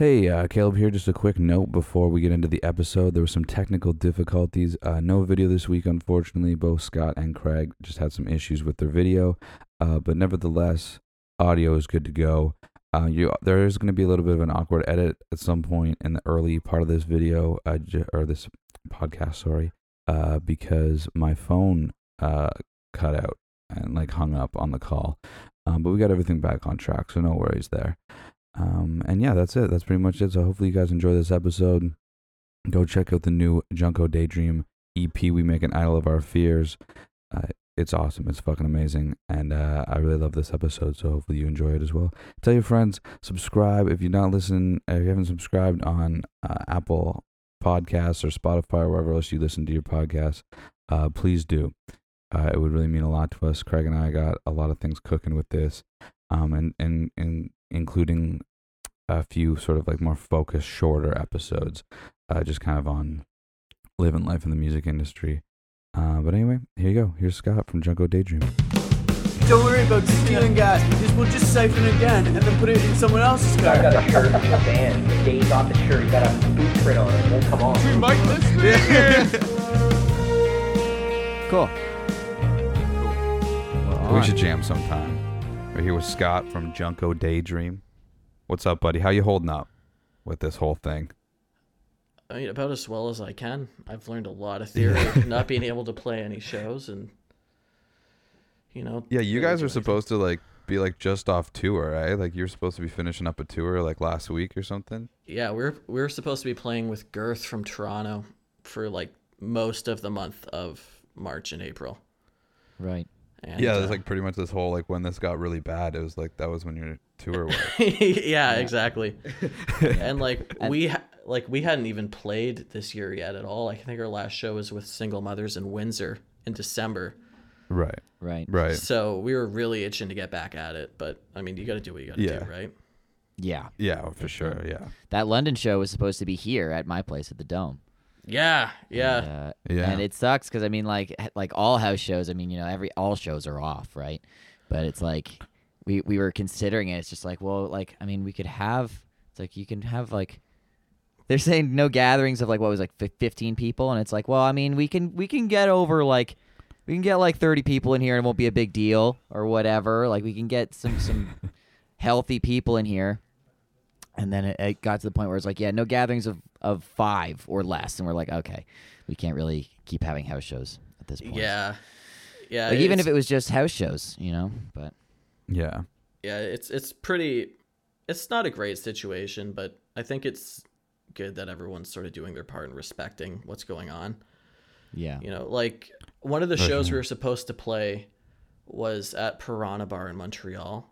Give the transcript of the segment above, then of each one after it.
Hey, uh, Caleb here. Just a quick note before we get into the episode. There were some technical difficulties. Uh, no video this week, unfortunately. Both Scott and Craig just had some issues with their video, uh, but nevertheless, audio is good to go. Uh, you, there is going to be a little bit of an awkward edit at some point in the early part of this video, uh, or this podcast, sorry, uh, because my phone cut out and like hung up on the call. Um, but we got everything back on track, so no worries there. Um, and yeah, that's it. That's pretty much it. So hopefully you guys enjoy this episode. Go check out the new Junko Daydream EP. We make an idol of our fears. Uh, it's awesome. It's fucking amazing, and uh, I really love this episode. So hopefully you enjoy it as well. Tell your friends. Subscribe if you're not listening. If you haven't subscribed on uh, Apple Podcasts or Spotify or wherever else you listen to your podcasts, uh, please do. Uh, it would really mean a lot to us. Craig and I got a lot of things cooking with this, um, and and and including a few sort of like more focused, shorter episodes, uh, just kind of on living life in the music industry. Uh, but anyway, here you go. Here's Scott from Junko Daydream. Don't worry about stealing gas because we'll just siphon it again and then put it in someone else's car. I got a shirt from the band. The days off the shirt, you got a boot print on it. It won't come off. Mike, Cool. We should jam sometime. We're here with Scott from Junko Daydream. What's up, buddy? How you holding up with this whole thing? I mean, about as well as I can. I've learned a lot of theory, not being able to play any shows, and you know. Yeah, you guys do are supposed to like be like just off tour, right? Like you're supposed to be finishing up a tour like last week or something. Yeah, we're we're supposed to be playing with Girth from Toronto for like most of the month of March and April. Right. And, yeah, uh, it's like pretty much this whole like when this got really bad, it was like that was when your tour was. yeah, exactly. and like we ha- like we hadn't even played this year yet at all. I think our last show was with Single Mothers in Windsor in December. right. Right. Right. So we were really itching to get back at it, but I mean, you got to do what you got to Yeah. do, right? Yeah. Yeah, for sure. Yeah. That London show was supposed to be here at my place at the Dome. Yeah, yeah. And, uh, Yeah. And it sucks because I mean, like, like all house shows. I mean, you know, every all shows are off, right? But it's like we we were considering it. It's just like, well, like I mean, we could have. It's like you can have like. They're saying no gatherings of like what was like fifteen people, and it's like, well, I mean, we can we can get over like. We can get like thirty people in here, and it won't be a big deal or whatever. Like we can get some some healthy people in here. And then it, it got to the point where it's like, yeah, no gatherings of, of five or less. And we're like, okay, we can't really keep having house shows at this point. Yeah. Yeah. Like, even if it was just house shows, you know? But Yeah. yeah, it's it's pretty it's not a great situation, but I think it's good that everyone's sort of doing their part and respecting what's going on. yeah. You know, like one of the shows we mm-hmm. were supposed to play was at Piranha Bar in Montreal.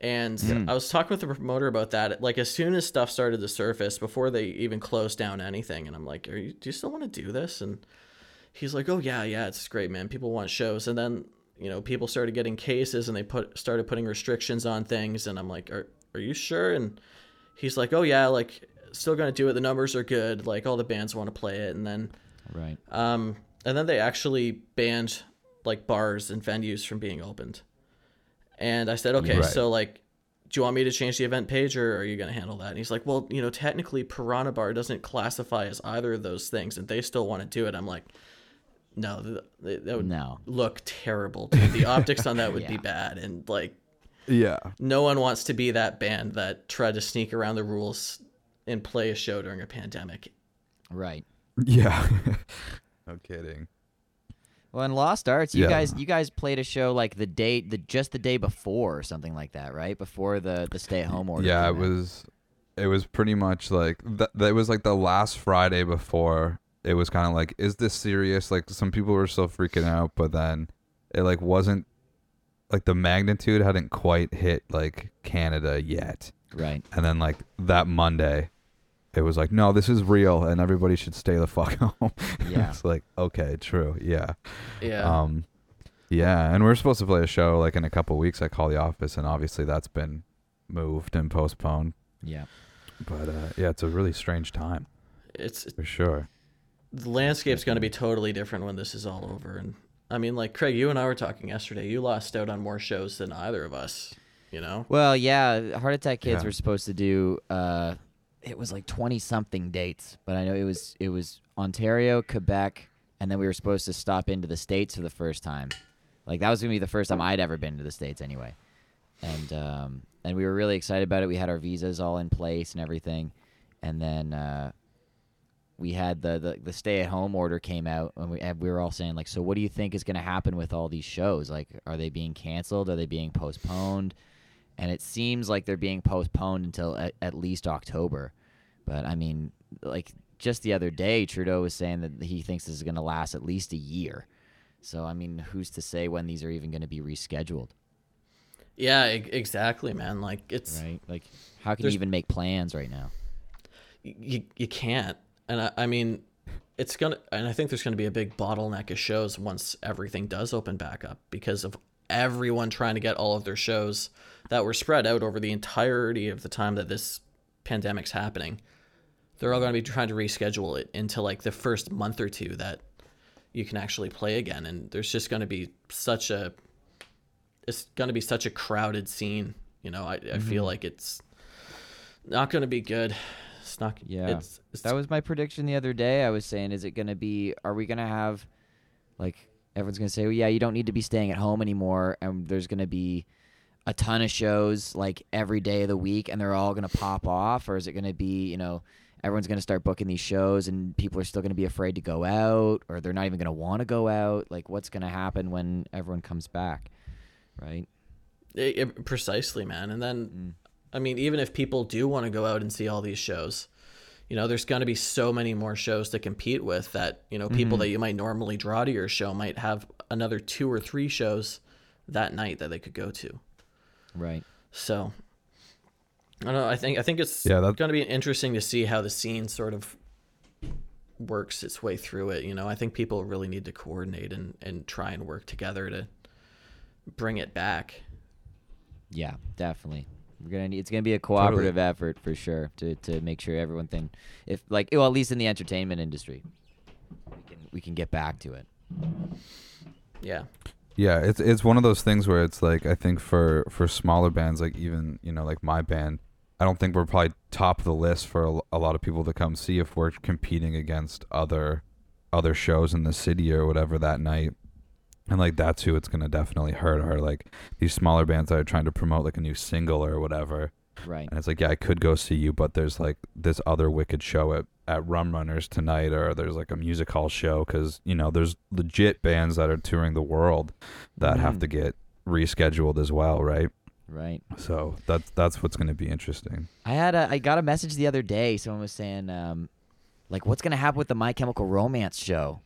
And I was talking with the promoter about that. Like as soon as stuff started to surface, before they even closed down anything, and I'm like, "Are you? Do you still want to do this?" And he's like, "Oh yeah, yeah, it's great, man. People want shows." And then you know, people started getting cases, and they put started putting restrictions on things. And I'm like, "Are are you sure?" And he's like, "Oh yeah, like still gonna do it. The numbers are good. Like all the bands want to play it." And then Right. um, and then they actually banned like bars and venues from being opened. And I said, okay, Right. so like, do you want me to change the event page or are you going to handle that? And he's like, well, you know, technically Piranha Bar doesn't classify as either of those things and they still want to do it. I'm like, no, th- th- that would No. look terrible. Dude. The optics on that would be bad. And like, Yeah. no one wants to be that band that tried to sneak around the rules and play a show during a pandemic. Right. Yeah. no kidding. Well, in Lost Arts, you Yeah. guys you guys played a show like the day the just the day before or something like that, right? Before the the stay at home order. Yeah, it out. was it was pretty much like that that was like the last Friday before it was kind of like is this serious? Like some people were still freaking out, but then it like wasn't like the magnitude hadn't quite hit like Canada yet. right. And then like that Monday it was like no, this is real and everybody should stay the fuck home. Yeah. it's like okay, true. Yeah. Yeah. Um, yeah, and we're supposed to play a show like in a couple weeks I Call the Office, and obviously that's been moved and postponed. Yeah. But uh, yeah, it's a really strange time it's for sure. the landscape's going to be totally different when this is all over. And I mean, like Craig, you and I were talking yesterday. You lost out on more shows than either of us. You know? Well, yeah, Heart Attack Kids Yeah. were supposed to do uh it was like 20 something dates, but I know it was it was Ontario, Quebec, and then we were supposed to stop into the states for the first time. Like that was going to be the first time I'd ever been to the states anyway. And um and we were really excited about it. We had our visas all in place and everything. And then uh we had the, the, the stay at home order came out and we, and we were all saying like so what do you think is going to happen with all these shows like are they being canceled are they being postponed and it seems like they're being postponed until at, at least october but i mean like just the other day trudeau was saying that he thinks this is going to last at least a year so i mean who's to say when these are even going to be rescheduled Yeah, exactly, man. Like it's right like how can you even make plans right now you you can't. And I, I mean, it's gonna. And I think there's gonna be a big bottleneck of shows once everything does open back up because of everyone trying to get all of their shows that were spread out over the entirety of the time that this pandemic's happening. They're all gonna be trying to reschedule it into like the first month or two that you can actually play again. And there's just gonna be such a. It's gonna be such a crowded scene. You know, I, I feel mm-hmm. like it's not gonna be good. It's not. Yeah, It's, it's that was my prediction the other day. I was saying, is it going to be? Are we going to have, like, everyone's going to say, well, yeah, you don't need to be staying at home anymore, and there's going to be a ton of shows like every day of the week, and they're all going to pop off, or is it going to be, you know, everyone's going to start booking these shows, and people are still going to be afraid to go out, or they're not even going to want to go out? Like, what's going to happen when everyone comes back, right? It, it- precisely, man. And then, Mm. I mean, even if people do want to go out and see all these shows, you know, there's going to be so many more shows to compete with that, you know, people Mm-hmm. that you might normally draw to your show might have another two or three shows that night that they could go to. Right. So, I don't know. I think I think it's Yeah, that- going to be interesting to see how the scene sort of works its way through it. You know, I think people really need to coordinate and and try and work together to bring it back. Yeah, definitely. We're gonna need, it's gonna be a cooperative effort for sure to, to make sure everyone can if like well at least in the entertainment industry we can we can get back to it. Yeah. Yeah, it's it's one of those things where it's like I think for for smaller bands like even you know like my band, I don't think we're probably top of the list for a, a lot of people to come see if we're competing against other other shows in the city or whatever that night. And like that's who it's gonna definitely hurt are like these smaller bands that are trying to promote like a new single or whatever. Right. And it's like, yeah, I could go see you, but there's like this other wicked show at, at Rum Runners tonight, or there's like a music hall show because, you know, there's legit bands that are touring the world that have Mhm. to get rescheduled as well, right? Right. So that's that's what's going to be interesting. I had a I got a message the other day. Someone was saying, um, like, what's gonna happen with the My Chemical Romance show?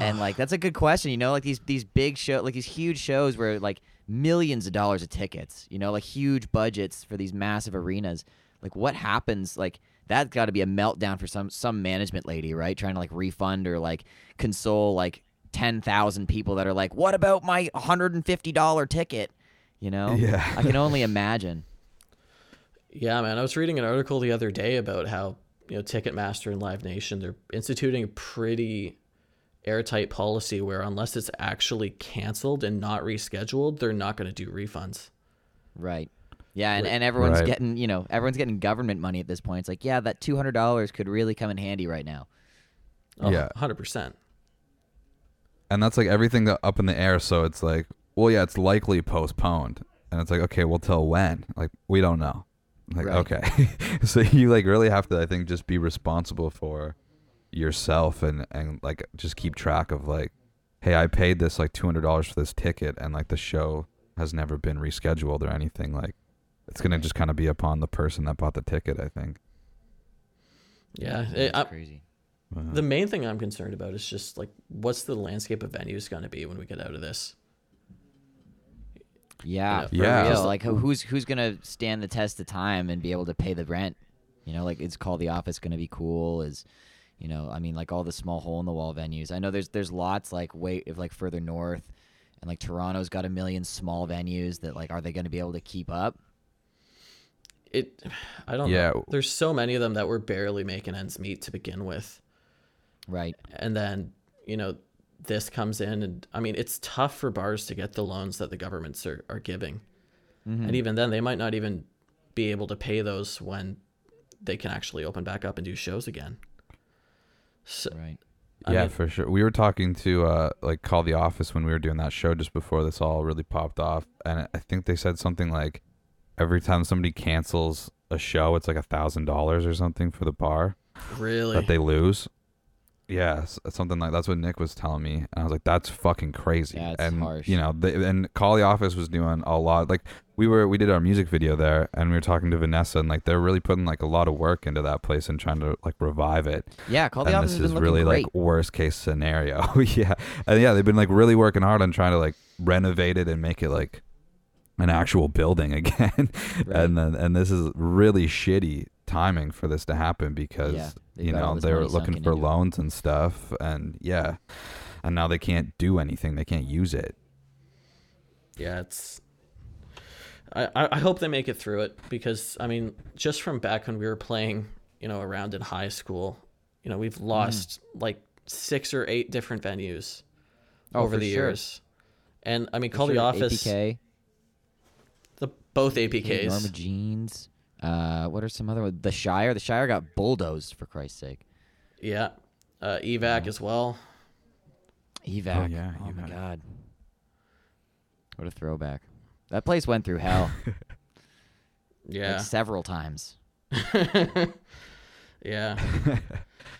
and like that's a good question. You know, like these these big show, like these huge shows where like millions of dollars of tickets. You know, like huge budgets for these massive arenas. Like what happens? Like that's got to be a meltdown for some some management lady, right? Trying to like refund or like console like ten thousand people that are like, what about my hundred and fifty dollar ticket? You know, Yeah. I can only imagine. Yeah, man. I was reading an article the other day about how, you know, Ticketmaster and Live Nation, they're instituting a pretty airtight policy where unless it's actually canceled and not rescheduled, they're not going to do refunds. Right. Yeah, and, and everyone's Right. getting you know everyone's getting government money at this point. It's like yeah, that two hundred dollars could really come in handy right now. Oh, Yeah. 100%. And that's like everything that up in the air. So it's like, well, yeah, it's likely postponed. And it's like, okay, well, till when? Like, we don't know. Like, Right. okay. so you like really have to, I think, just be responsible for yourself and, and like just keep track of like, hey, I paid this like $200 for this ticket and like the show has never been rescheduled or anything. Like, it's going to just kind of be upon the person that bought the ticket, I think. Yeah. That's It- I- crazy. Uh, the main thing I'm concerned about is just like, what's the landscape of venues going to be when we get out of this? Yeah, for Yeah. real. Like who's who's gonna stand the test of time and be able to pay the rent? You know, like is Call the Office gonna be cool? Is you know, I mean, like all the small hole in the wall venues. I know there's there's lots like way if like further north, and like Toronto's got a million small venues that like are they gonna be able to keep up? It, I don't Yeah. know. There's so many of them that were barely making ends meet to begin with. Right. and then you know this comes in and i mean it's tough for bars to get the loans that the governments are, are giving Mm-hmm. and even then they might not even be able to pay those when they can actually open back up and do shows again. So Right. I yeah, mean- for sure. We were talking to uh like call the office when we were doing that show just before this all really popped off, and I think they said something like every time somebody cancels a show, it's like a thousand dollars or something for the bar really, that they lose. Yeah, something like that's what Nick was telling me, and I was like, "That's fucking crazy." Yeah, it's and harsh. you know, they, and Call the Office was doing a lot. Like we were, we did our music video there, and we were talking to Vanessa, and like they're really putting like a lot of work into that place and trying to like revive it Yeah, Call the and Office this has is been really great. like worst case scenario. yeah, and yeah, they've been like really working hard on trying to like renovate it and make it like an actual building again. Right. and then and this is really shitty timing for this to happen because Yeah, you know they were looking for into it. loans and stuff, and yeah, and now they can't do anything. They can't use it. yeah, it's. I, I hope they make it through it because I mean, just from back when we were playing, you know, around in high school, you know, we've Mm. lost like six or eight different venues Oh, over the sure. years. And I mean, For call the office, APK, the both APKs. Norma Jeans. Uh, what are some other ones? The Shire. The Shire got bulldozed for Christ's sake. Yeah, uh, evac as well. Evac. yeah, Oh my god. What a throwback. That place went through hell Yeah, like several times. yeah,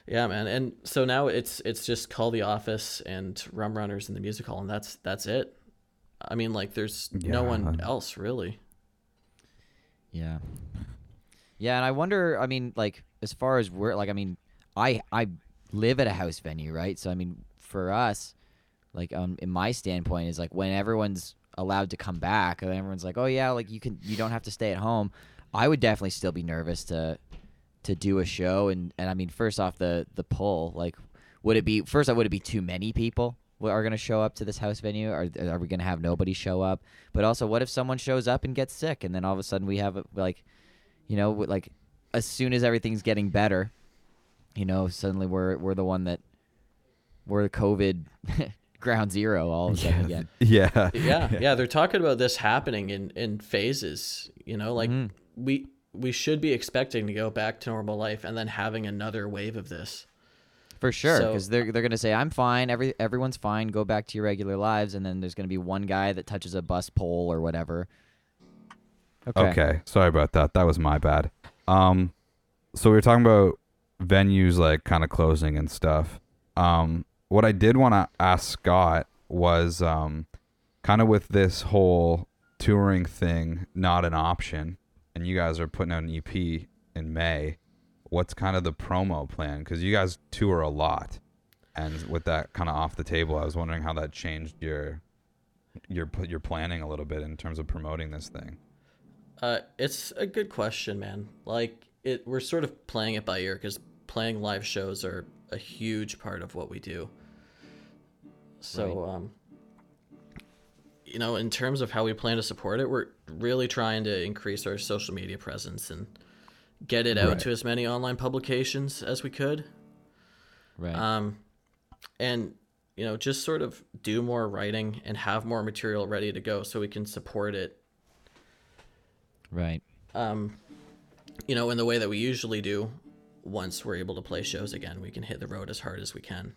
yeah, man. And so now it's it's just call the office and Rum Runners in the music hall, and that's that's it. I mean, like, there's no Yeah. one else really. Yeah. Yeah, and I wonder. I mean, like as far as we're like, I mean, I I live at a house venue, right? So I mean, for us, like um, in my standpoint is like when everyone's allowed to come back, and everyone's like, oh yeah, like you can, you don't have to stay at home. I would definitely still be nervous to to do a show, and and I mean, first off, the the pull, like, would it be first? off, Would it be too many people? Who Are going to show up to this house venue? Are are we going to have nobody show up? But also, what if someone shows up and gets sick, and then all of a sudden we have a, like, you know, like as soon as everything's getting better, you know, suddenly we're we're the one that we're the COVID ground zero all of a sudden again. yeah, Yeah, yeah. They're talking about this happening in in phases. You know, like Mhm. we we should be expecting to go back to normal life, and then having another wave of this. For sure, So- because they're they're gonna say I'm fine, every everyone's fine, go back to your regular lives, and then there's gonna be one guy that touches a bus pole or whatever. Okay. Okay. Sorry about that. That was my bad. Um so we were talking about venues like kind of closing and stuff. Um what I did want to ask Scott was um kind of with this whole touring thing not an option and you guys are putting out an EP in May. What's kind of the promo plan cuz you guys tour a lot. And with that kind of off the table, I was wondering how that changed your your your planning a little bit in terms of promoting this thing. Uh, it's a good question, man. Like it, we're sort of playing it by ear because playing live shows are a huge part of what we do. So, um, you know, in terms of how we plan to support it, we're really trying to increase our social media presence and get it out Right. to as many online publications as we could. Right. Um, and you know, just sort of do more writing and have more material ready to go so we can support it right. um, you know, in the way that we usually do. Once we're able to play shows again, we can hit the road as hard as we can.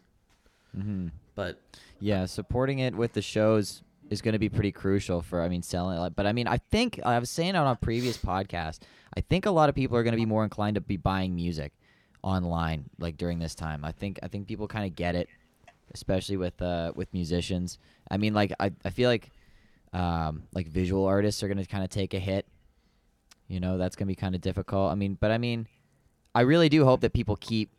Mm-hmm. But Yeah, supporting it with the shows is going to be pretty crucial for I mean selling it. But I mean, I think I was saying on a previous podcast, I think a lot of people are going to be more inclined to be buying music online like during this time. I think I think people kind of get it, especially with uh with musicians. I mean, like I I feel like um like visual artists are going to kind of take a hit. You know, that's going to be kind of difficult. I mean, but I mean, I really do hope that people keep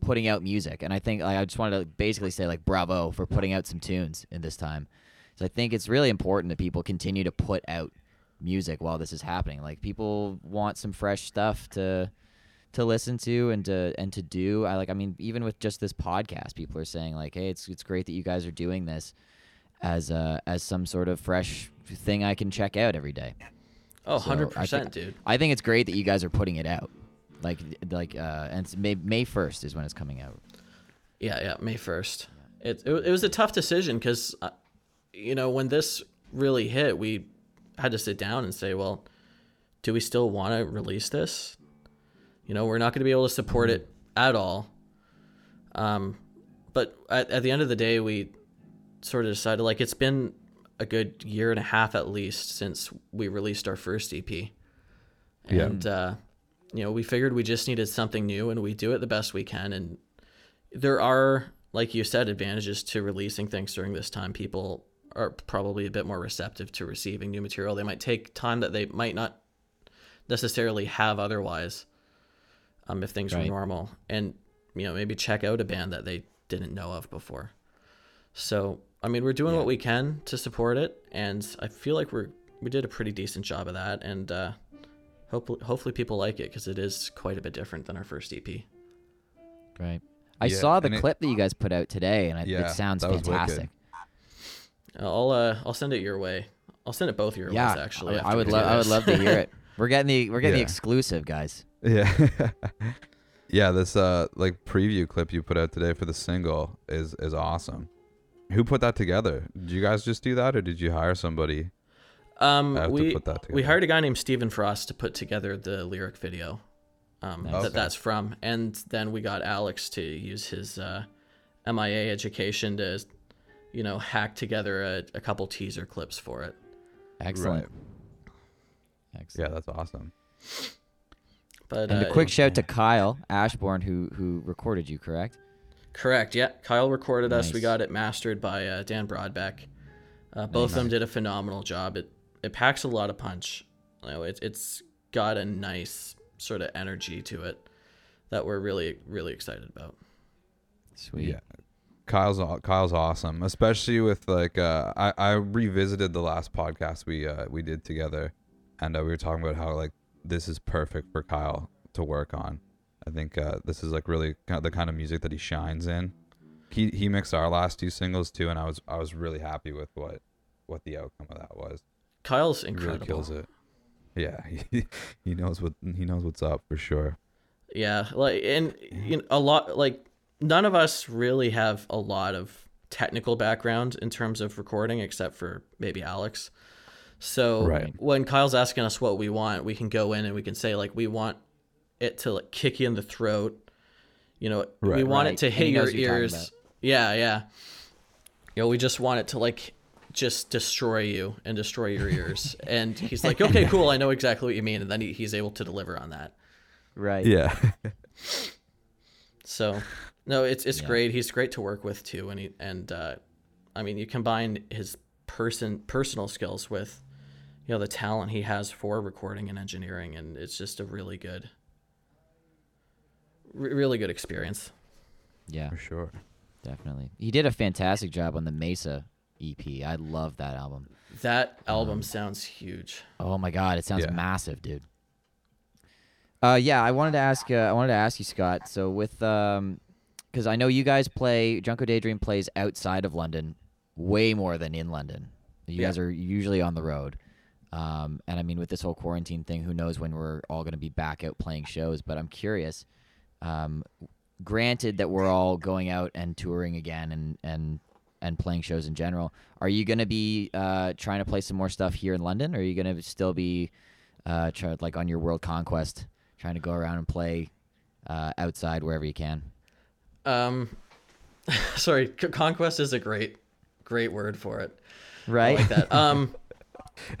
putting out music and i think like i just wanted to basically say like bravo for putting out some tunes in this time so i think it's really important that people continue to put out music while this is happening. Like people want some fresh stuff to to listen to and to and to do. I like i mean even with just this podcast people are saying like hey it's it's great that you guys are doing this as uh as some sort of fresh thing i can check out every day. Oh, So, 100%, think- dude. i think it's great that you guys are putting it out. Like like uh and it's may, may 1st is when it's coming out. Yeah, yeah, May 1st. It, it, it was a tough decision because, uh, you know, when this really hit, we had to sit down and say, well, do we still want to release this? You know, we're not going to be able to support it at all. Um, but at, at the end of the day, we sort of decided like it's been a good year and a half at least since we released our first EP. Yeah. And, uh, you know, we figured we just needed something new and we do it the best we can. And there are, like you said, advantages to releasing things during this time. People are probably a bit more receptive to receiving new material. They might take time that they might not necessarily have otherwise um, if things Right. were normal. And, you know, maybe check out a band that they didn't know of before. So, I mean, we're doing what we can to support it. And I feel like we're, we did a pretty decent job of that. And, uh, hopefully, hopefully people like it because it is quite a bit different than our first EP. Right. I Yeah, saw the and it- clip that you guys put out today, and it, Yeah, it sounds that wicked. fantastic. I'll, uh, I'll send it your way. I'll send it both your Yeah, ways, actually. I, I would love. I would love to hear it. We're getting the we're getting the exclusive, guys. Yeah. yeah, this uh like preview clip you put out today for the single is is awesome. Who put that together? Did you guys just do that or did you hire somebody? Um, I have to we put that we hired a guy named Stephen Frost to put together the lyric video. Um, Nice. that Okay. that's from, and then we got Alex to use his uh, MIA education to, you know, hack together a, a couple teaser clips for it. Excellent. Yeah, Excellent. that's awesome. But And uh, a quick shout to Kyle Ashbourne, who who recorded you, correct? correct, yeah. Kyle recorded us. We got it mastered by uh, Dan Brodbeck. Uh, both of them did a phenomenal job. It it packs a lot of punch. You know, it, it's got a nice sort of energy to it that we're really really excited about. Sweet. Yeah. Kyle's Kyle's awesome, especially with like uh, I I revisited the last podcast we uh, we did together, and uh, we were talking about how like this is perfect for Kyle to work on. I think uh, this is like really kind of the kind of music that he shines in. He he mixed our last two singles too, and I was I was really happy with what what the outcome of that was. Kyle's He incredible. really kills it. Yeah, he, he knows what he knows what's up for sure. Yeah, like and you know, a lot like none of us really have a lot of technical background in terms of recording except for maybe Alex. So Right. when Kyle's asking us what we want, we can go in and we can say like we want it to like kick you in the throat. You know, we want Right, it to hit your knows what you're talking ears. Yeah, yeah. You know, we just want it to like just destroy you and destroy your ears. and he's like, "Okay, cool. I know exactly what you mean." And then he, he's able to deliver on that. Right. Yeah, So, no, it's it's Yeah. great. He's great to work with too, and he and uh, I mean, you combine his person personal skills with you know the talent he has for recording and engineering, and it's just a really good, re- really good experience. Yeah, for sure. definitely. He did a fantastic job on the Mesa EP. I love that album. That album Um, sounds huge. Oh my god, it sounds Yeah. massive, dude. Uh, yeah, I wanted to ask. Uh, I wanted to ask you, Scott. So with um, because I know you guys play Junko Daydream plays outside of London, way more than in London. You Yeah. guys are usually on the road. Um, and I mean, with this whole quarantine thing, who knows when we're all going to be back out playing shows? But I'm curious. Um, granted that we're all going out and touring again and and and playing shows in general, are you going to be uh, trying to play some more stuff here in London, or are you going to still be uh, try, like on your world conquest, trying to go around and play uh, outside wherever you can? Um, sorry, c- conquest is a great, great word for it. I Right. like that. Um,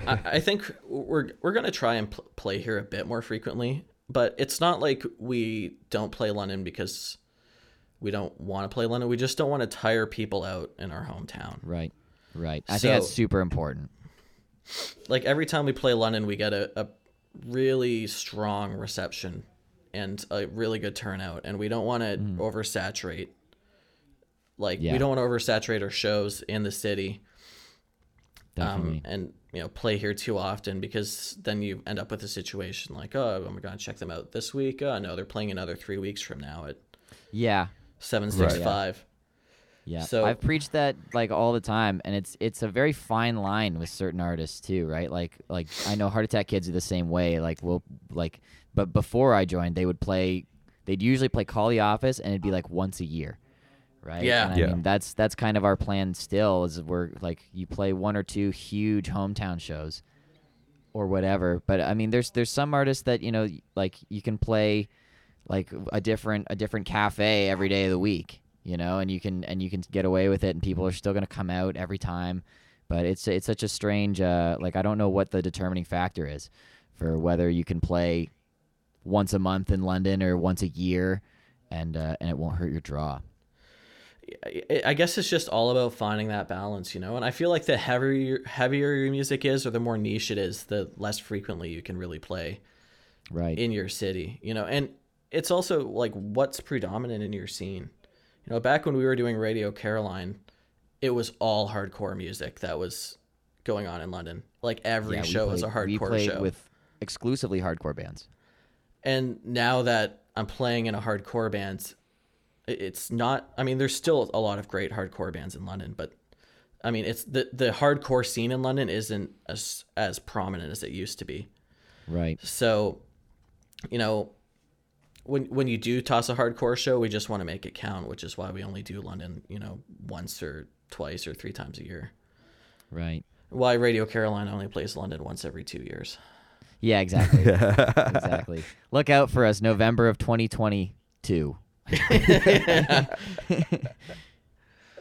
I, I think we're we're gonna try and pl- play here a bit more frequently, but it's not like we don't play London because we don't want to play London. We just don't want to tire people out in our hometown. Right. Right. I think that's super important. Like every time we play London, we get a, a really strong reception and a really good turnout, and we don't want to oversaturate. Like Yeah. we don't want to oversaturate our shows in the city. Um, and you know play here too often because then you end up with a situation like oh I'm gonna check them out this week oh no they're playing another three weeks from now at yeah. seven six five Yeah. So- I've preached that like all the time and it's it's a very fine line with certain artists too, right? Like like I know Heart Attack Kids are the same way. Like we'll like but before I joined they would play they'd usually play Call the Office and it'd be like once a year. Right? Yeah. And I Yeah. mean that's that's kind of our plan still is we're like you play one or two huge hometown shows or whatever. But I mean there's there's some artists that, you know, like you can play like a different a different cafe every day of the week, you know, and you can and you can get away with it, and people are still going to come out every time. But it's it's such a strange uh, like I don't know what the determining factor is for whether you can play once a month in London or once a year, and uh, and it won't hurt your draw. I- guess it's just all about finding that balance, you know. And I feel like the heavier heavier your music is, or the more niche it is, the less frequently you can really play Right. in your city, you know. And it's also like what's predominant in your scene. You know, back when we were doing Radio Caroline, it was all hardcore music that was going on in London. Like every Yeah, show was a played- We hardcore played show. with exclusively hardcore bands. And now that I'm playing in a hardcore band, it's not. I mean, there's still a lot of great hardcore bands in London, but I mean, it's the the hardcore scene in London isn't as as prominent as it used to be. Right. So, you know, when when you do toss a hardcore show, we just want to make it count, which is why we only do London, you know, once or twice or three times a year. Right. Why Radio Caroline only plays London once every two years. Yeah, exactly. exactly. Look out for us November of 2022. I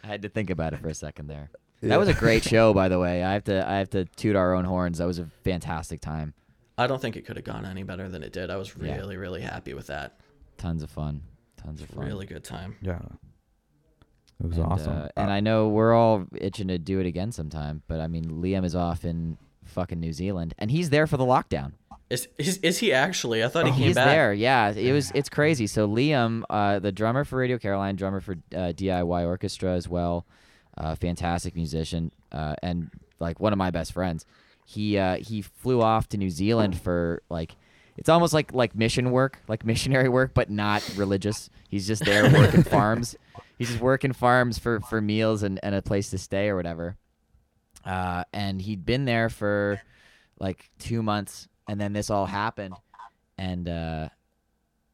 had to think about it for a second there. That was a great show by the way. I have to I have to toot our own horns. That was a fantastic time. I don't think it could have gone any better than it did. I was Yeah. really, really happy with that. Tons of fun. Tons of fun. Really good time. Yeah. It was and, awesome. uh, and I know we're all itching to do it again sometime, but I mean Liam is off in fucking New Zealand and he's there for the lockdown. Is is, is he actually? I thought he came He's back. there, yeah. It was it's crazy. So Liam, uh, the drummer for Radio Caroline, drummer for uh, DIY Orchestra as well, uh, fantastic musician, uh, and like one of my best friends. He uh, he flew off to New Zealand for like it's almost like like mission work, like missionary work, but not religious. He's just there working farms. He's just working farms for for meals and, and a place to stay or whatever. Uh, and he'd been there for like two months, and then this all happened, and uh,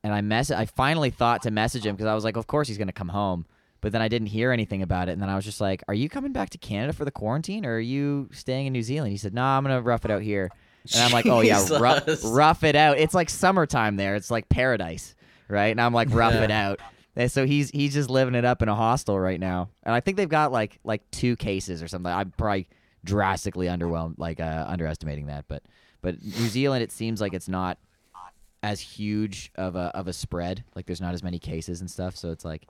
and I mess I finally thought to message him because I was like, of course he's gonna come home, but then I didn't hear anything about it, and then I was just like, are you coming back to Canada for the quarantine, or are you staying in New Zealand? He said, no, I'm gonna rough it out here, and I'm like, oh yeah, rough, rough it out. It's like summertime there. It's like paradise, right? And I'm like, rough Yeah. it out. And so he's he's just living it up in a hostel right now, and I think they've got like like two cases or something. I'm probably drastically underwhelmed, like uh, underestimating that, but but New Zealand, it seems like it's not as huge of a of a spread. Like there's not as many cases and stuff, so it's like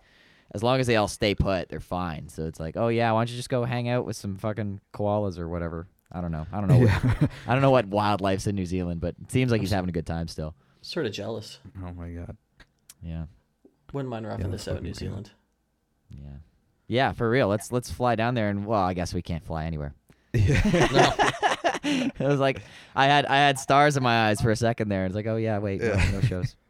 as long as they all stay put, they're fine. So it's like, oh yeah, why don't you just go hang out with some fucking koalas or whatever? I don't know. I don't know. What, I don't know what wildlife's in New Zealand, but it seems like he's having a good time still. Sort of jealous. oh my god. Yeah. Wouldn't mind roughing Yeah, this out in New good. Zealand. Yeah. Yeah, for real. Let's let's fly down there and well, I guess we can't fly anywhere. No. it was like I had I had stars in my eyes for a second there. It's like, oh yeah, wait, no, no shows.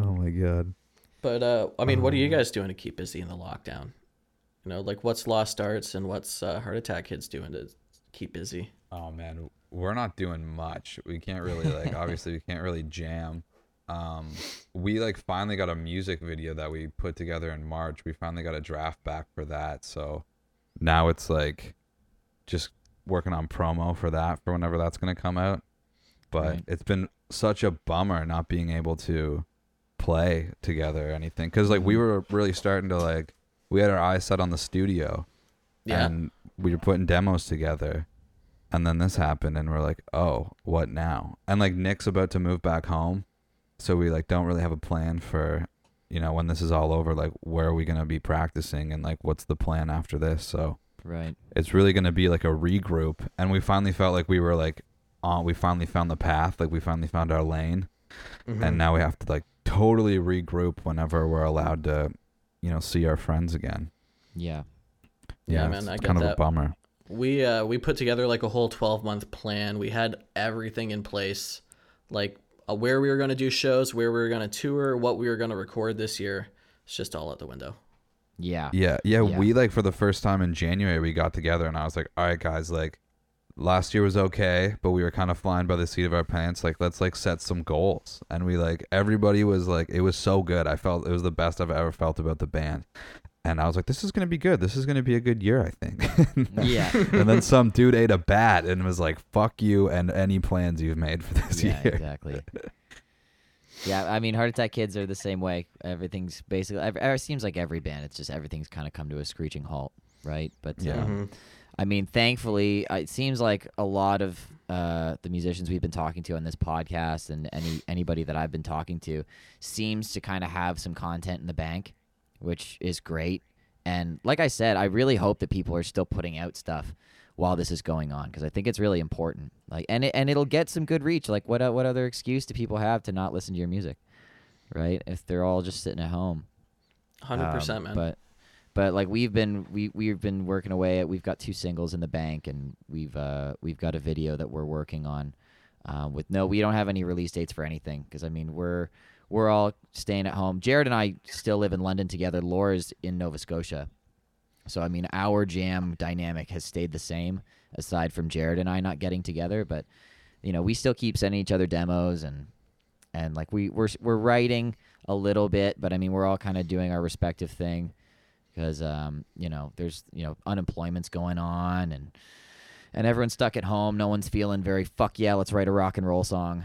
Oh my god. But uh, I mean, what are you Um, guys doing to keep busy in the lockdown? You know, like what's Lost Arts and what's uh, Heart Attack Kids doing to keep busy? Oh man, we're not doing much. We can't really like obviously we can't really jam. Um we like finally got a music video that we put together in March. We finally got a draft back for that. So now it's like just working on promo for that for whenever that's going to come out. But Right. it's been such a bummer not being able to play together or anything cuz like we were really starting to like we had our eyes set on the studio Yeah. and we were putting demos together and then this happened and we're like oh what now and like nick's about to move back home so we like don't really have a plan for you know when this is all over like where are we going to be practicing and like what's the plan after this so Right. it's really going to be like a regroup and we finally felt like we were like on we finally found the path like we finally found our lane Mhm. and now we have to like totally regroup whenever we're allowed to you know see our friends again Yeah. Yeah, man, it's I get kind of a bummer we uh, we put together like a whole twelve month plan. We had everything in place, like uh, where we were going to do shows, where we were going to tour, what we were going to record this year. It's just all out the window. Yeah. Yeah, yeah, Yeah. We like for the first time in January we got together and I was like, all right, guys, like last year was okay, but we were kind of flying by the seat of our pants. Like, let's like set some goals. And we like everybody was like, it was so good. I felt it was the best I've ever felt about the band. And I was like, this is gonna be good. This is gonna be a good year, I think. Yeah. and then some dude ate a bat and was like, fuck you and any plans you've made for this yeah, year. exactly. Yeah, I mean, Heart Attack Kids are the same way. Everything's basically. ev- It seems like every band. It's just everything's kind of come to a screeching halt, right? But Yeah. uh, Mhm. I mean, thankfully, uh, it seems like a lot of uh, the musicians we've been talking to on this podcast, and any anybody that I've been talking to, seems to kind of have some content in the bank, which is great. And like I said, I really hope that people are still putting out stuff while this is going on because I think it's really important. Like, and it, and it'll get some good reach. Like, what what other excuse do people have to not listen to your music, right? If they're all just sitting at home. Hundred Um, percent, man. But but like we've been we we've been working away at we've got two singles in the bank and we've uh we've got a video that we're working on uh, with no we don't have any release dates for anything because I mean we're we're all staying at home. Jared and I still live in London together. Laura's in Nova Scotia. So I mean our jam dynamic has stayed the same aside from Jared and I not getting together, but you know, we still keep sending each other demos and and like we we're we're writing a little bit, but I mean we're all kind of doing our respective thing because um, you know there's you know unemployment's going on and and everyone's stuck at home. No one's feeling very fuck yeah, let's write a rock and roll song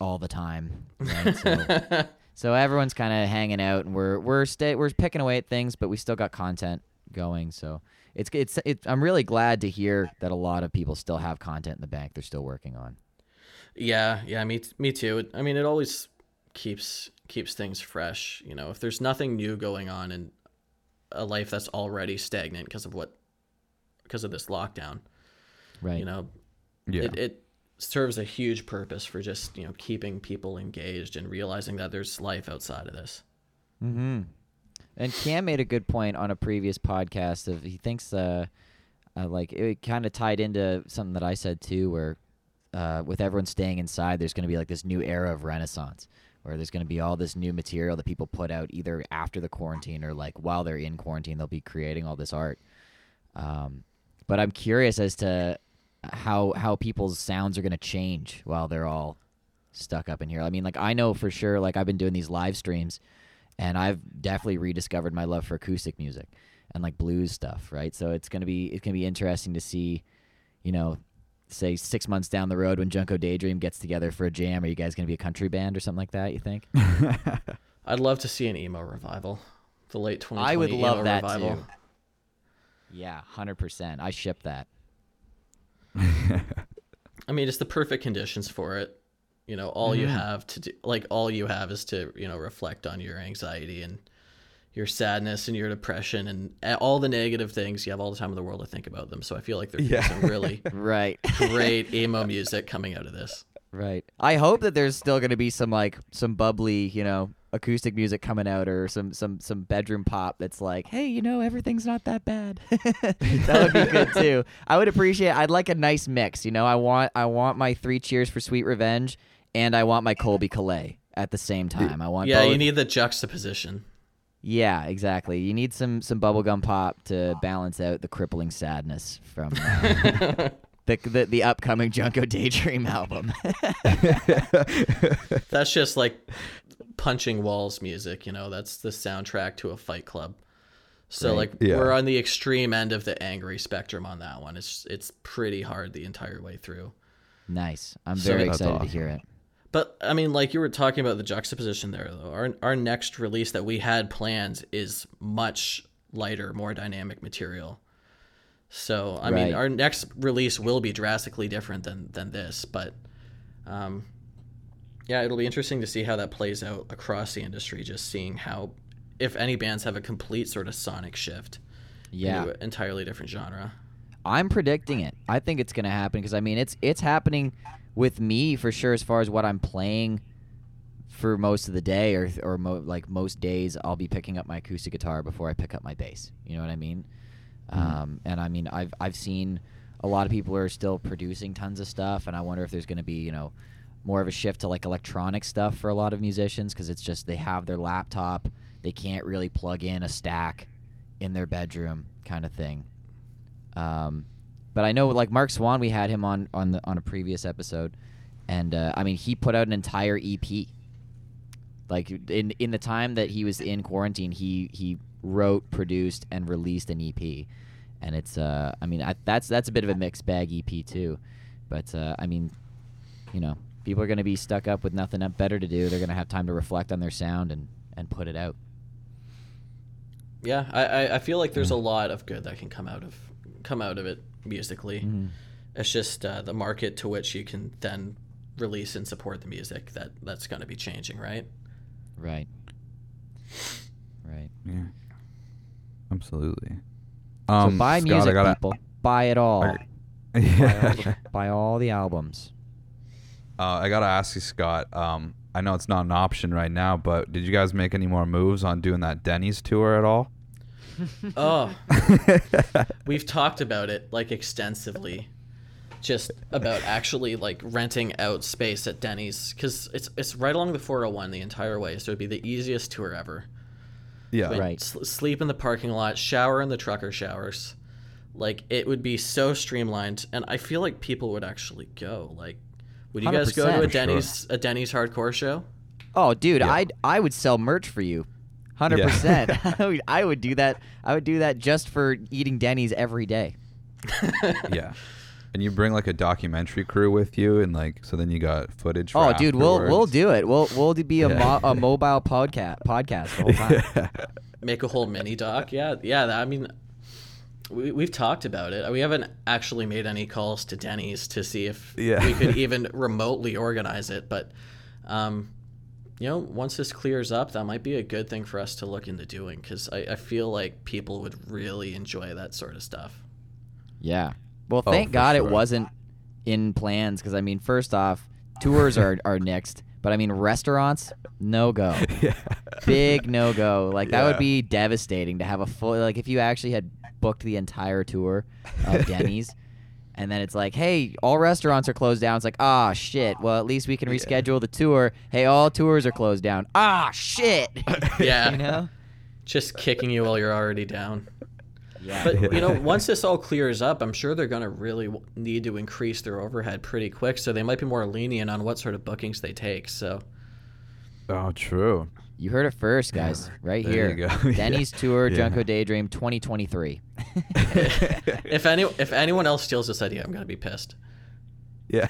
all the time. Right? so, so everyone's kind of hanging out and we're we're stay we're picking away at things, but we still got content going. So it's it's it, I'm really glad to hear that a lot of people still have content in the bank they're still working on. Yeah, yeah, me me too. It- I mean, it always keeps keeps things fresh. You know, if there's nothing new going on in a life that's already stagnant because of what because of this lockdown, Right. you know, Yeah. it, it serves a huge purpose for just you know keeping people engaged and realizing that there's life outside of this. Mm-hmm. And Cam made a good point on a previous podcast of he thinks uh, uh like it kind of tied into something that I said too, where uh, with everyone staying inside, there's going to be like this new era of renaissance where there's going to be all this new material that people put out either after the quarantine or like while they're in quarantine, they'll be creating all this art. Um, but I'm curious as to how how people's sounds are going to change while they're all stuck up in here. I mean, like I know for sure, like I've been doing these live streams, and I've definitely rediscovered my love for acoustic music and like blues stuff, right? So it's gonna be it's gonna be interesting to see, you know, say six months down the road when Junko Daydream gets together for a jam. Are you guys gonna be a country band or something like that? You think? I'd love to see an emo revival, the late 2020 I would love that revival. too. Yeah, hundred percent. I ship that. I mean, it's the perfect conditions for it. You know, all you Mhm. have to do, like, all you have is to, you know, reflect on your anxiety and your sadness and your depression and all the negative things. You have all the time in the world to think about them. So I feel like there's Yeah. some really Right. great emo music coming out of this. Right. I hope that there's still going to be some like some bubbly, you know, acoustic music coming out or some some some bedroom pop that's like, "Hey, you know, everything's not that bad." that would be good too. I would appreciate I'd like a nice mix, you know. I want I want my 3 cheers for Sweet Revenge and I want my Colbie Caillat at the same time. I want Yeah, both. you need the juxtaposition. Yeah, exactly. You need some some bubblegum pop to balance out the crippling sadness from uh, the, the the upcoming Junko Daydream album. That's just like punching walls music, you know. That's the soundtrack to a fight club. So Right. like Yeah. we're on the extreme end of the angry spectrum on that one. It's it's pretty hard the entire way through. nice. I'm So very that's excited to hear it. But I mean, like you were talking about the juxtaposition there, though. Our our next release that we had planned is much lighter, more dynamic material. So I mean, our next release will be drastically different than than this, but um, yeah, it'll be interesting to see how that plays out across the industry. Just seeing how, if any bands have a complete sort of sonic shift Yeah. entirely different genre. I'm predicting it. I think it's going to happen because I mean it's it's happening with me for sure as far as what I'm playing for most of the day or or mo- like most days I'll be picking up my acoustic guitar before I pick up my bass. You know what I mean? Um, and I mean I've I've seen a lot of people are still producing tons of stuff and I wonder if there's going to be, you know, more of a shift to like electronic stuff for a lot of musicians because it's just they have their laptop, they can't really plug in a stack in their bedroom kind of thing. Um, but I know like Mark Swan, we had him on on the on a previous episode, and uh, I mean he put out an entire EP. Like in in the time that he was in quarantine, he he wrote, produced, and released an EP, and it's uh I mean I, that's that's a bit of a mixed bag EP too, but uh, I mean, you know, people are going to be stuck up with nothing better to do. They're going to have time to reflect on their sound and and put it out. Yeah, I, I, I feel like there's a lot of good that can come out of come out of it musically. Mm-hmm. It's just uh, the market to which you can then release and support the music that that's going to be changing, right? Right. Right. Yeah. Absolutely. So Um, buy Scott, music, gotta, people. Buy it all. I- Buy, all the, buy all the albums. Uh, I gotta ask you, Scott. Um, I know it's not an option right now, but did you guys make any more moves on doing that Denny's tour at all? Oh, we've talked about it like extensively, just about actually like renting out space at Denny's because it's it's right along the 401 the entire way, so it'd be the easiest tour ever. Yeah. Like, Right. s- sleep in the parking lot, shower in the trucker showers. Like it would be so streamlined, and I feel like people would actually go. Like, would you guys go to 100%. a For Denny's a Denny's hardcore show? Oh, dude, Yeah. I I would sell merch for you. Hundred Yeah. percent. I would I would do that. I would do that just for eating Denny's every day. yeah. And you bring like a documentary crew with you, and like so then you got footage. For Oh, dude, we'll we'll do it. We'll we'll be a, Yeah. mo- a mobile podcast podcast the whole time. Make a whole mini doc? Yeah, yeah. that- I mean, we we've talked about it. We haven't actually made any calls to Denny's to see if Yeah. we could even remotely organize it, but. Um, you know, once this clears up, that might be a good thing for us to look into doing because I, I feel like people would really enjoy that sort of stuff. Yeah. Well, Oh, thank for God sure. it wasn't in plans because I mean, first off, tours are are next, but I mean, restaurants, no go. yeah. Big no go. Like that Yeah. would be devastating to have a full like if you actually had booked the entire tour of Denny's. And then it's like, hey, all restaurants are closed down. It's like, ah, shit. Well, at least we can reschedule the tour. Hey, all tours are closed down. Ah, shit. Yeah. you know? Just kicking you while you're already down. Yeah. But you know, once this all clears up, I'm sure they're going to really need to increase their overhead pretty quick. So they might be more lenient on what sort of bookings they take. So Oh, true. You heard it first, guys. Right There here. you go. Denny's tour, Yeah. Junko Daydream 2023. if any if anyone else steals this idea, I'm going to be pissed. Yeah.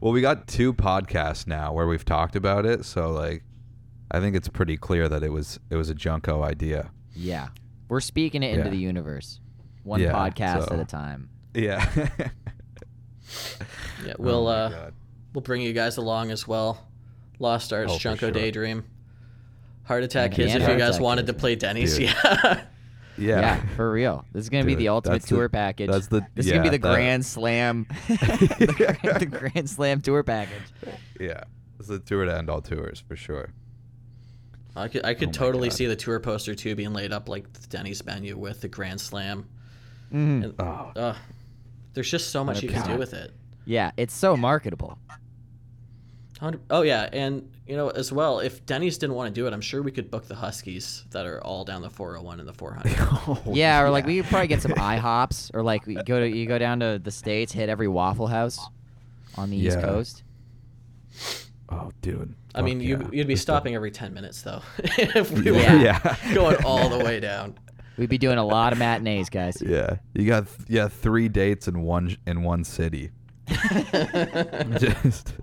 Well, we got two podcasts now where we've talked about it, so like, I think it's pretty clear that it was it was a Junko idea. yeah. We're speaking it into Yeah. the universe. One Yeah, podcast so- at a time. Yeah. Yeah, we'll Oh uh, we'll bring you guys along as well. Lost Arts, Oh, Junko sure. Daydream, Heart Attack Kids. If you guys wanted to play Denny's, Dude. yeah. Yeah. yeah. for real. This is going to be the ultimate that's the- tour package. that's the- this is going to be the that- Grand Slam. the, grand, the Grand Slam tour package. Yeah. It's the tour to end all tours for sure. I could I could Oh totally God. see the tour poster too being laid up like the Denny's menu with the Grand Slam. Mhm. And, Oh. uh, there's just so much you can do with it. Yeah, it's so marketable. Oh yeah, and you know as well, if Denny's didn't want to do it, I'm sure we could book the Huskies that are all down the 401 and the 400. Oh, yeah, or like we could probably get some IHOPs, or like we go to you go down to the states, hit every Waffle House on the East Coast. Oh, dude. I mean, Fuck you, yeah. you'd be Just stopping every 10 minutes though, if we Yeah. were Yeah. going all the way down. We'd be doing a lot of matinees, guys. Yeah, you got th- yeah three dates in one in one city. Just.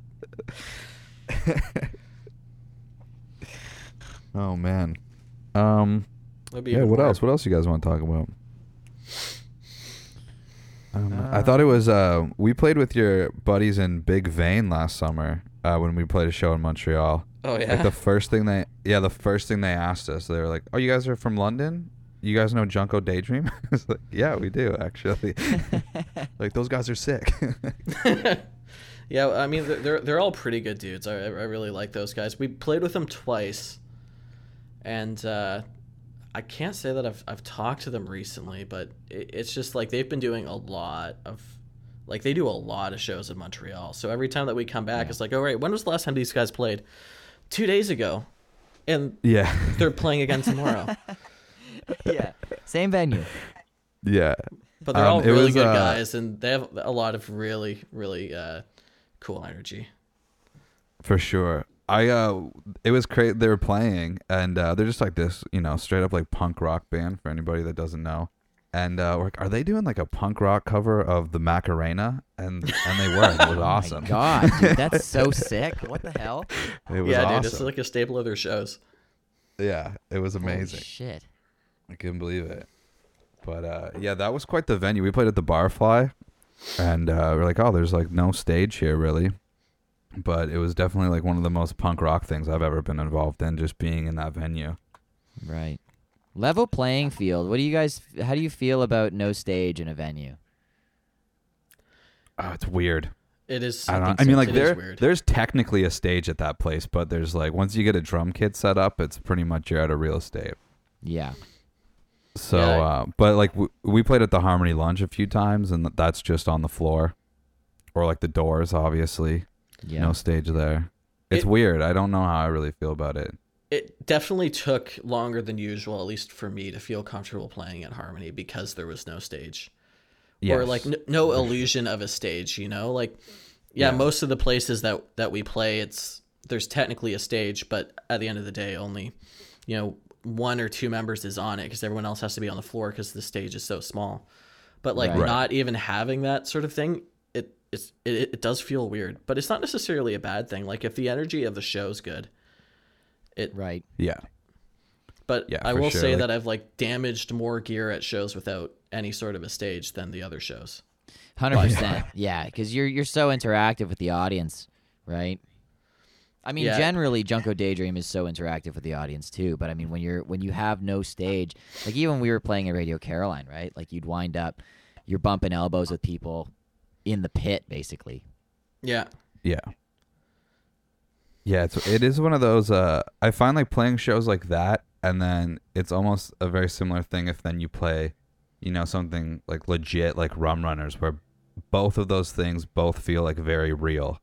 oh man. Um. Yeah. What more- else? What else you guys want to talk about? Um, I Uh, thought it was. Uh, we played with your buddies in Big Vein last summer uh, when we played a show in Montreal. Oh yeah. Like the first thing they, yeah, the first thing they asked us, they were like, "Oh, you guys are from London? You guys know Junko Daydream?" I was like, "Yeah, we do actually." like those guys are sick. yeah, I mean they're- they're they're all pretty good dudes. I I really like those guys. We played with them twice, and uh, I can't say that I've I've talked to them recently, but it, it's just like they've been doing a lot of. Like they do a lot of shows in Montreal, so every time that we come back, it's like, all right, when was the last time these guys played? Two days ago, and yeah, they're playing again tomorrow. yeah, same venue. yeah. But they're Um, all really was, good uh, guys, and they have a lot of really, really uh, cool energy. For sure. I uh it was great they were playing and uh they're just like this, you know, straight up like punk rock band for anybody that doesn't know. And uh, we're like, are they doing like a punk rock cover of the Macarena? And and they were. and It was awesome. Oh my God, dude, that's so sick. What the hell? It was yeah, awesome. dude, it's like a staple of their shows. yeah, it was Holy amazing. shit. I couldn't believe it. But uh, yeah, that was quite the venue. We played at the Barfly, and uh, we're like, oh, there's like no stage here really. But it was definitely like one of the most punk rock things I've ever been involved in, just being in that venue. Right. Level playing field. What do you guys? How do you feel about no stage in a venue? Oh, it's weird. It is. I don't. think I mean, like too. It is there, weird. there's technically a stage at that place, but there's like once you get a drum kit set up, it's pretty much you're out of real estate. Yeah. So, Yeah. uh, but like w- we played at the Harmony Lunch a few times, and that's just on the floor, or like the doors, obviously. Yeah. No stage there. It's It- weird. I don't know how I really feel about it. It definitely took longer than usual, at least for me, to feel comfortable playing at Harmony because there was no stage. or like n- no illusion of a stage you know like yeah, Yeah. most of the places that that we play it's there's technically a stage but at the end of the day only you know one or two members is on it because everyone else has to be on the floor because the stage is so small but like Right. Right. not even having that sort of thing it it's it, it does feel weird but it's not necessarily a bad thing like if the energy of the show's good it Right. yeah. but Yeah, I will sure, say like- that I've like damaged more gear at shows without any sort of a stage than the other shows Hundred percent. Yeah, because you're you're so interactive with the audience, right? I mean, Yeah. generally, Junko Daydream is so interactive with the audience too. But I mean, when you're when you have no stage, like even when we were playing at Radio Caroline, right? Like you'd wind up, you're bumping elbows with people in the pit, basically. yeah Yeah. Yeah, it's it is one of those uh I find like playing shows like that and then it's almost a very similar thing if then you play, you know, something like legit like Rum Runners where both of those things both feel like very real.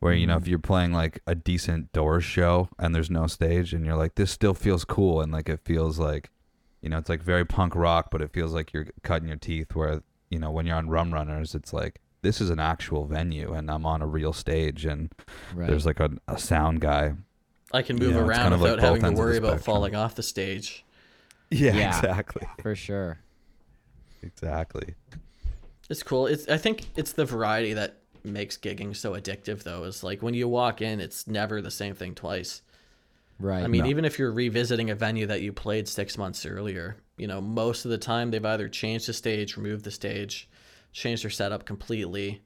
Where you know if you're playing like a decent doors show and there's no stage and you're like this still feels cool and like it feels like you know it's like very punk rock but it feels like you're cutting your teeth where you know when you're on Rum Runners it's like this is an actual venue and I'm on a real stage and Right. there's like a, a sound guy. I can You move know, around kind of like without having to ends of the worry about falling off the stage. Yeah, Yeah. exactly. for sure. Exactly. It's cool. It's I think it's the variety that makes gigging so addictive though. Is like when you walk in, it's never the same thing twice. Right. I mean, No. even if you're revisiting a venue that you played six months earlier, you know, most of the time they've either changed the stage, removed the stage, changed their setup completely.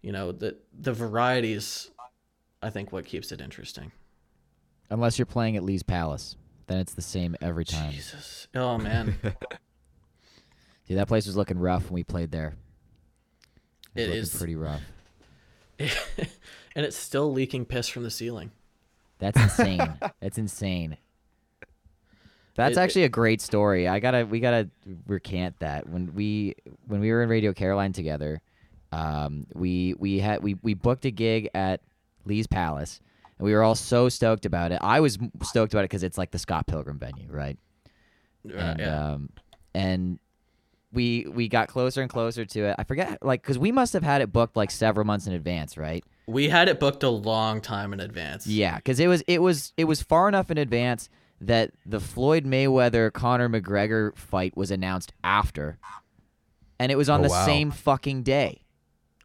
You know, the the varieties I think what keeps it interesting. unless you're playing at Lee's Palace, then it's the same every time. Jesus. Oh man. Dude, that place was looking rough when we played there. It looking is pretty rough. and it's still leaking piss from the ceiling. That's insane. That's insane. That's It- actually a great story. I gotta, we gotta recant that. When we, when we were in Radio Caroline together, um, we we had we we booked a gig at Lee's Palace, and we were all so stoked about it. I was stoked about it because it's like the Scott Pilgrim venue, right? Uh, and yeah. um, and we we got closer and closer to it. I forget, like, because we must have had it booked like several months in advance, right? we had it booked a long time in advance. Yeah, because it was it was it was far enough in advance that the Floyd Mayweather Conor McGregor fight was announced after, and it was on Oh, the wow. same fucking day,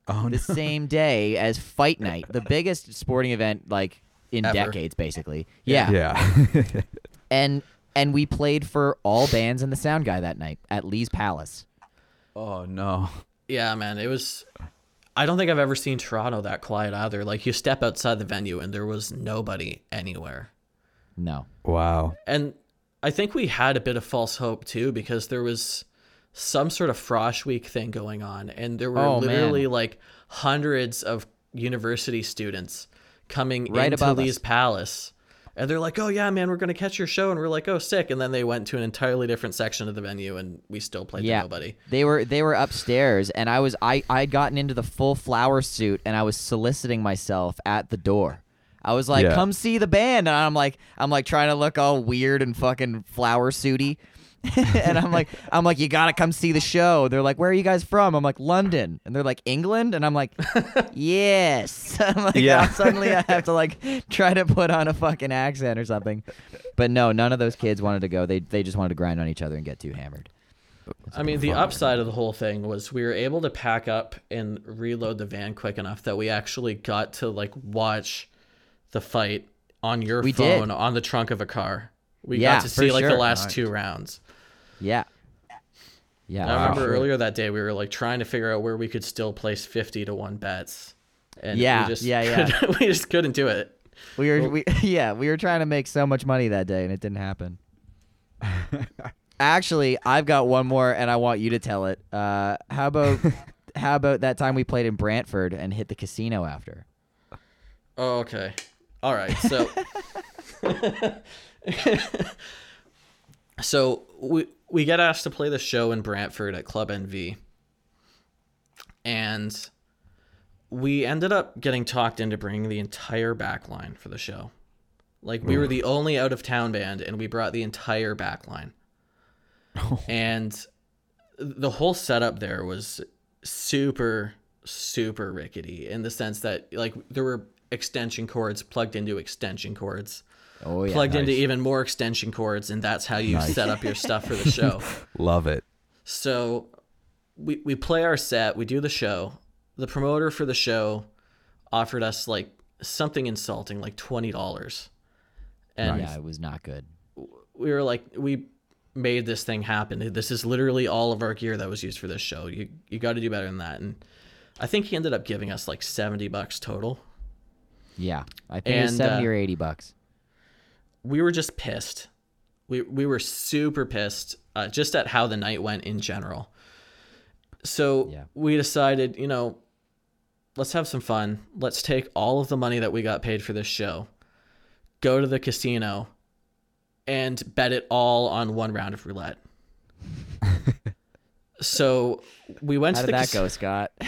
Oh the same day as Fight Night, the biggest sporting event like in Ever. decades, basically. Yeah. Yeah. Yeah. and and we played for all bands and the sound guy that night at Lee's Palace. oh no. Yeah, man, it was. I don't think I've ever seen Toronto that quiet either. Like you step outside the venue and there was nobody anywhere. No. Wow. And I think we had a bit of false hope too because there was some sort of Frosh Week thing going on, and there were Oh, man. literally like hundreds of university students coming Right into above Lee's us. Palace. And they're like, "Oh yeah, man, we're gonna catch your show," and we're like, "Oh, sick!" And then they went to an entirely different section of the venue, and we still played Yeah. to nobody. They were they were upstairs and I was I I had gotten into the full flower suit and I was soliciting myself at the door. I was like, Yeah. "Come see the band," and I'm like, I'm like trying to look all weird and fucking flower suity, and I'm like, I'm like, you gotta come see the show. They're like, "Where are you guys from?" I'm like, "London," and they're like, "England," and I'm like, "Yes." I'm like, Yeah. suddenly I have to like try to put on a fucking accent or something, but no, none of those kids wanted to go. They they just wanted to grind on each other and get too hammered. I mean, the upside of the whole thing was we were able to pack up and reload the van quick enough that we actually got to like watch the fight on your We did. phone on the trunk of a car. We Yeah, got to see like the sure. last two rounds. Yeah. Yeah. I remember sure. earlier that day we were like trying to figure out where we could still place fifty to one bets. And Yeah, we just yeah, yeah. we just couldn't do it. We were we yeah, we were trying to make so much money that day and it didn't happen. Actually, I've got one more and I want you to tell it. Uh how about how about that time we played in Brantford and hit the casino after? Oh, okay. All right. So, so we we get asked to play the show in Brantford at Club NV, and we ended up getting talked into bringing the entire back line for the show. Like we were the only out of town band, and we brought the entire back line. and the whole setup there was super super rickety in the sense that like there were extension cords plugged into extension cords. Oh yeah. plugged into even more extension cords and that's how you set up your stuff for the show. Love it. so we we play our set we do the show. The promoter for the show offered us like something insulting like $20 and Yeah, it was not good. we were like we made this thing happen. This is literally all of our gear that was used for this show. You you got to do better than that. And i think he ended up giving us like 70 bucks total Yeah. I think it was 70 uh, or 80 bucks. we were just pissed we we were super pissed uh, just at how the night went in general so Yeah. we decided you know let's have some fun let's take all of the money that we got paid for this show go to the casino and bet it all on one round of roulette so we went How to did the that cas- go, Scott?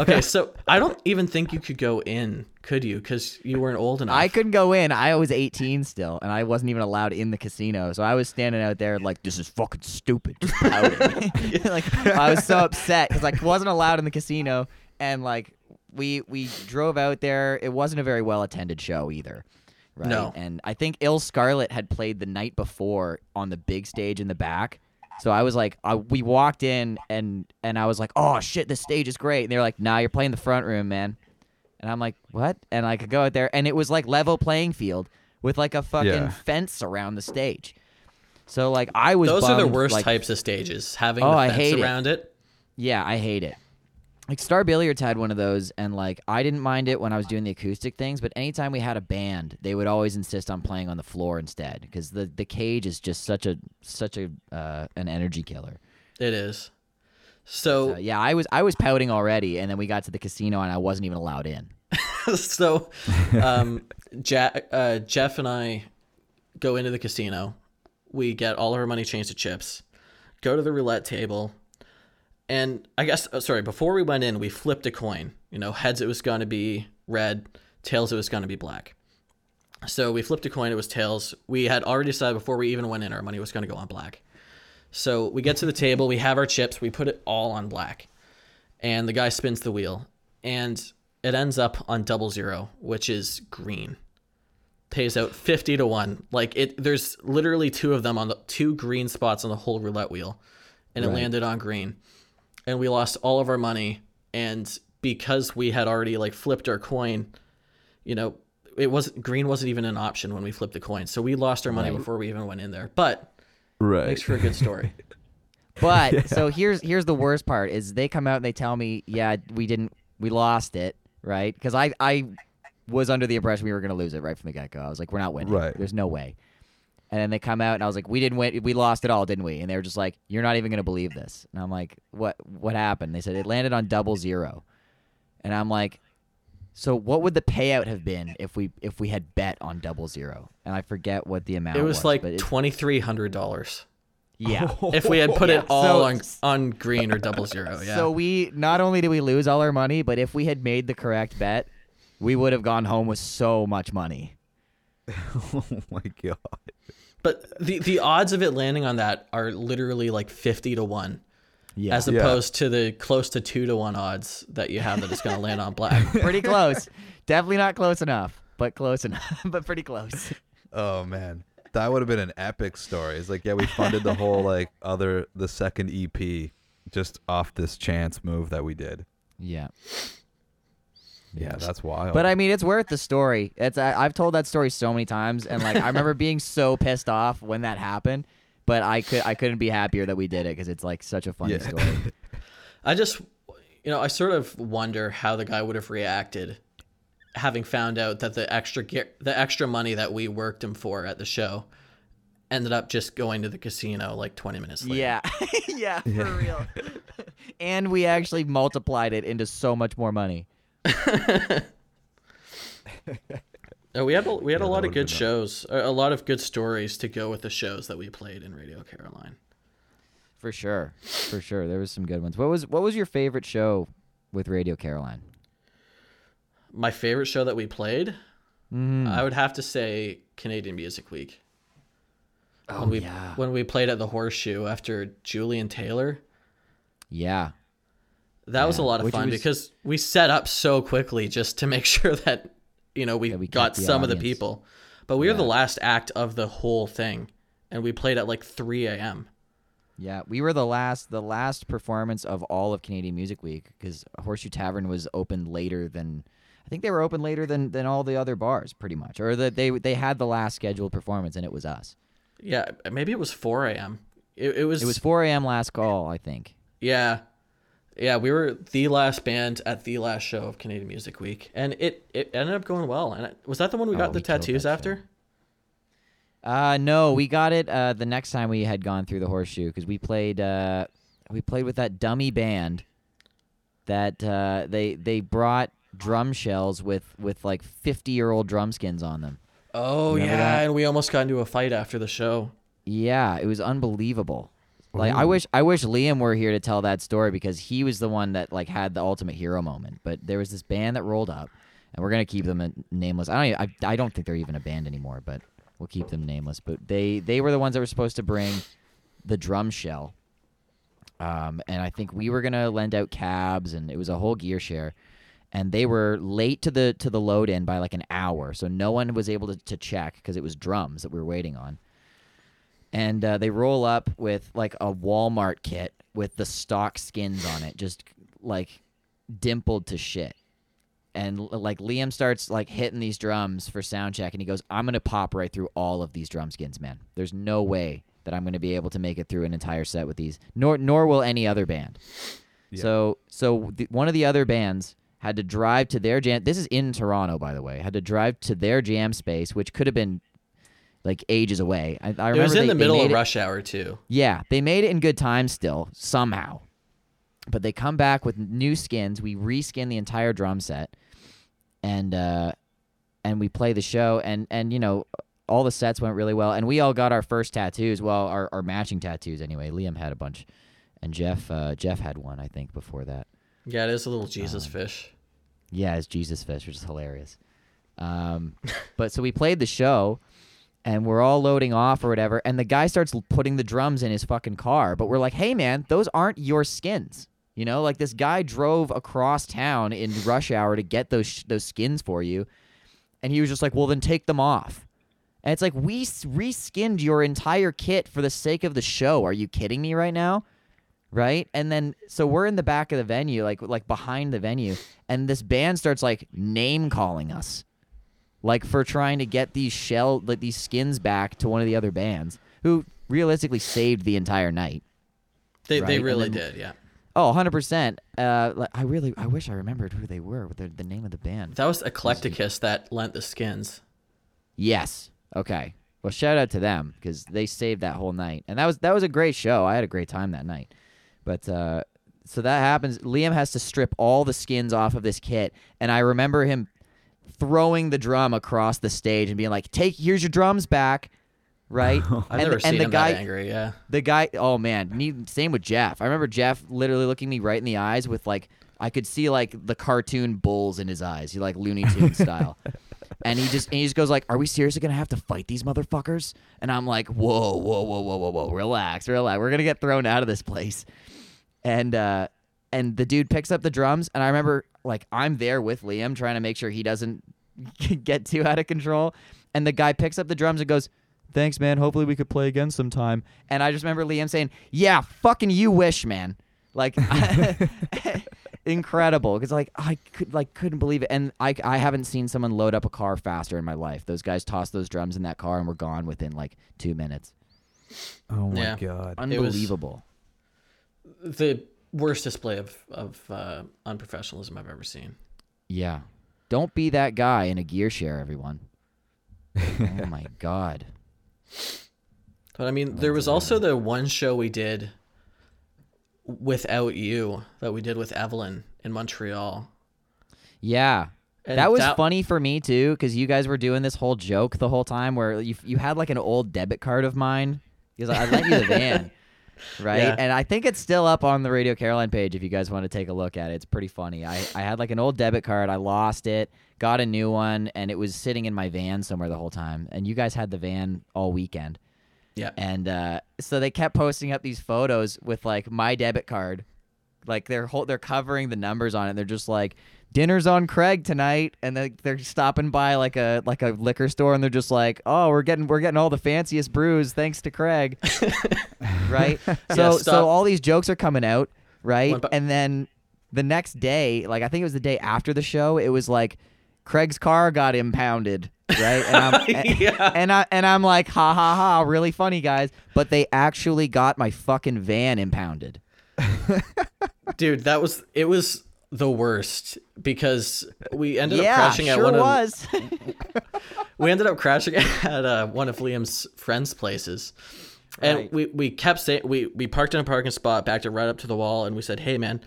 okay so i don't even think you could go in could you because you weren't old enough I couldn't go in. I was 18 still, and I wasn't even allowed in the casino. So I was standing out there like, "This is fucking stupid." Just like I was so upset because like wasn't allowed in the casino, and like we we drove out there. It wasn't a very well attended show either. Right? No. And I think Ill Scarlet had played the night before on the big stage in the back. So I was like, uh, we walked in and and I was like, oh shit, this stage is great. And they were like, nah, you're playing the front room, man. And I'm like, what? And I could go out there, and it was like level playing field with like a fucking Yeah. fence around the stage. So like I was. those are the bummed, worst like, types of stages having Oh, the I fence hate it. around it Yeah, I hate it. Like Star Billiards had one of those, and like I didn't mind it when I was doing the acoustic things, but anytime we had a band, they would always insist on playing on the floor instead because the the cage is just such a such a uh, an energy killer. It is. So Uh, yeah, I was I was pouting already, and then we got to the casino, and I wasn't even allowed in. so um, Jack, uh, Jeff and I go into the casino. We get all of our money changed to chips. Go to the roulette table, and I guess uh, sorry. Before we went in, we flipped a coin. You know, heads it was going to be red, tails it was going to be black. So we flipped a coin. It was tails. We had already decided before we even went in, our money was going to go on black. So we get to the table. We have our chips. We put it all on black, and the guy spins the wheel, and it ends up on double zero, which is green. Pays out fifty to one. Like it, there's literally two of them on the two green spots on the whole roulette wheel, and it Right. landed on green, and we lost all of our money. And because we had already like flipped our coin, you know, it wasn't green wasn't even an option when we flipped the coin, so we lost our money Right. before we even went in there. But Right. makes for a good story. But so here's here's the worst part is they come out and they tell me, yeah, we didn't, we lost it, right? Because I I was under the impression we were gonna lose it right from the get go. I was like, we're not winning. Right. There's no way. And then they come out and I was like, we didn't win. We lost it all, didn't we? And they were just like, you're not even gonna believe this. And I'm like, what what happened? They said it landed on double zero. And I'm like, so what would the payout have been if we if we had bet on double zero? And I forget what the amount was. It was was. like twenty three hundred dollars yeah. if we had put it all So- on on green or double zero. Yeah. So we not only did we lose all our money, but if we had made the correct bet, we would have gone home with so much money. oh my god. But the the odds of it landing on that are literally like fifty to one, Yeah, as Yeah. opposed to the close to two to one odds that you have that it's going to land on black. pretty close. Definitely not close enough, but close enough, but pretty close. Oh man. that would have been an epic story. It's like, yeah, we funded the whole like other the second EP just off this chance move that we did. Yeah. Yeah, that's wild. But I mean, it's worth the story. It's I, I've told that story so many times, and like I remember being so pissed off when that happened. But I could I couldn't be happier that we did it because it's like such a funny Yeah. story. I just, you know, I sort of wonder how the guy would have reacted, having found out that the extra ge- the extra money that we worked him for at the show, ended up just going to the casino like 20 minutes later. Yeah, yeah, for real. and we actually multiplied it into so much more money. Uh, we had a, we had Yeah, a lot of good shows, a, a lot of good stories to go with the shows that we played in Radio Caroline. For sure, for sure. There was some good ones. What was what was your favorite show with Radio Caroline? My favorite show that we played, Mm. I would have to say Canadian Music Week. Oh when we yeah, when we played at the Horseshoe after Julian Taylor. yeah. That was a lot of fun was- because we set up so quickly just to make sure that you know we, That we got some of the people. But we were the last act of the whole thing, and we played at like 3 a.m. Yeah, we were the last the last performance of all of Canadian Music Week because Horseshoe Tavern was open later than I think they were open later than than all the other bars, pretty much, or that they they had the last scheduled performance and it was us. Yeah, maybe it was 4 a.m. It, it was It was 4 a.m. last call, I think. yeah, yeah. We were the last band at the last show of Canadian Music Week, and it it ended up going well. And it, was that the one we Oh, got the we tattoos that show. after? Uh, no, we got it uh, the next time we had gone through the Horseshoe because we played uh, we played with that dummy band that uh, they they brought drum shells with with like 50 year old drum skins on them. Oh Remember yeah, that? and we almost got into a fight after the show. Yeah, it was unbelievable. Like I wish I wish Liam were here to tell that story because he was the one that like had the ultimate hero moment. But there was this band that rolled up, and we're gonna keep them nameless. I don't even, I, I don't think they're even a band anymore, but we'll keep them nameless. But they they were the ones that were supposed to bring the drum shell. Um, and I think we were gonna lend out cabs, and it was a whole gear share. And they were late to the to the load in by like an hour, so no one was able to, to check because it was drums that we were waiting on and uh, they roll up with like a Walmart kit with the stock skins on it, just like dimpled to shit. And like Liam starts like hitting these drums for sound check, and he goes, "I'm gonna pop right through all of these drum skins, man. There's no way that I'm gonna be able to make it through an entire set with these. Nor nor will any other band." So so the, one of the other bands had to drive to their jam. This is in Toronto, by the way. Had to drive to their jam space, which could have been like ages away. I, I remember It was in they- the middle of it- rush hour too. yeah, they made it in good time still, somehow. But they come back with new skins. We reskin the entire drum set, and uh, and we play the show. And and you know, all the sets went really well. And we all got our first tattoos. Well, our, our matching tattoos anyway. Liam had a bunch, and Jeff uh, Jeff had one I think before that. Yeah, it is a little Jesus Um, fish. Yeah, it's Jesus Fish, which is hilarious. Um, but so we played the show, and we're all loading off or whatever, and the guy starts putting the drums in his fucking car. But we're like, hey man, those aren't your skins. You know, like this guy drove across town in rush hour to get those sh- those skins for you, and he was just like, well then take them off. And it's like we reskinned your entire kit for the sake of the show. Are you kidding me right now? right? And then so we're in the back of the venue, like like behind the venue, and this band starts like name calling us, like for trying to get these shell like these skins back to one of the other bands who realistically saved the entire night. They right, they really then- did. Yeah, Oh, 100%. Uh like, I really I wish I remembered who they were, the, the name of the band. that was Eclecticus that lent the skins. Yes. Okay. Well, shout out to them because they saved that whole night, and that was that was a great show. I had a great time that night. But uh, so that happens. Liam has to strip all the skins off of this kit, and I remember him throwing the drum across the stage and being like, "Take here's your drums back." Right, I've and, never the- seen and the him guy, that angry. Yeah, the guy, oh man, me, same with Jeff. I remember Jeff literally looking me right in the eyes with like, I could see like the cartoon bulls in his eyes, he like Looney Tune style. And he just and he just goes like, "Are we seriously gonna have to fight these motherfuckers?" And I'm like, "Whoa, whoa, whoa, whoa, whoa, whoa, relax, relax. We're gonna get thrown out of this place." And uh, and the dude picks up the drums, and I remember like I'm there with Liam trying to make sure he doesn't get too out of control. And the guy picks up the drums and goes, thanks, man. Hopefully we could play again sometime. And I just remember Liam saying, yeah, fucking you wish, man. Like, incredible. Because like I could like couldn't believe it. And I I haven't seen someone load up a car faster in my life. Those guys tossed those drums in that car and were gone within like two minutes. Oh my Yeah. god. was- Unbelievable. The worst display of of uh, unprofessionalism I've ever seen. Yeah. Don't be that guy in a gear share, everyone. oh my god. But I mean, there was also the one show we did without you that we did with Evelyn in Montreal. Yeah. And that was that- funny for me too, because you guys were doing this whole joke the whole time where you you had like an old debit card of mine because I lent you the van, right? Yeah. And I think it's still up on the Radio Caroline page if you guys want to take a look at it. It's pretty funny. I I had like an old debit card, I lost it, got a new one, and it was sitting in my van somewhere the whole time. And you guys had the van all weekend. Yeah. And uh, so they kept posting up these photos with like my debit card, like they're whole, they're covering the numbers on it. They're just like dinner's on Craig tonight, and they they're stopping by like a like a liquor store, and they're just like, oh, we're getting we're getting all the fanciest brews thanks to Craig, right? So stop. so all these jokes are coming out, right? And then the next day, like I think it was the day after the show, it was like Craig's car got impounded, right? And I'm, Yeah. and I and I'm like, ha ha ha, really funny guys. But they actually got my fucking van impounded. Dude, that was it was the worst because we ended up yeah, crashing at sure one of we ended up crashing at uh, one of Liam's friends' places. And Right. we, we kept saying we, we parked in a parking spot, backed it right up to the wall, and we said, Hey man,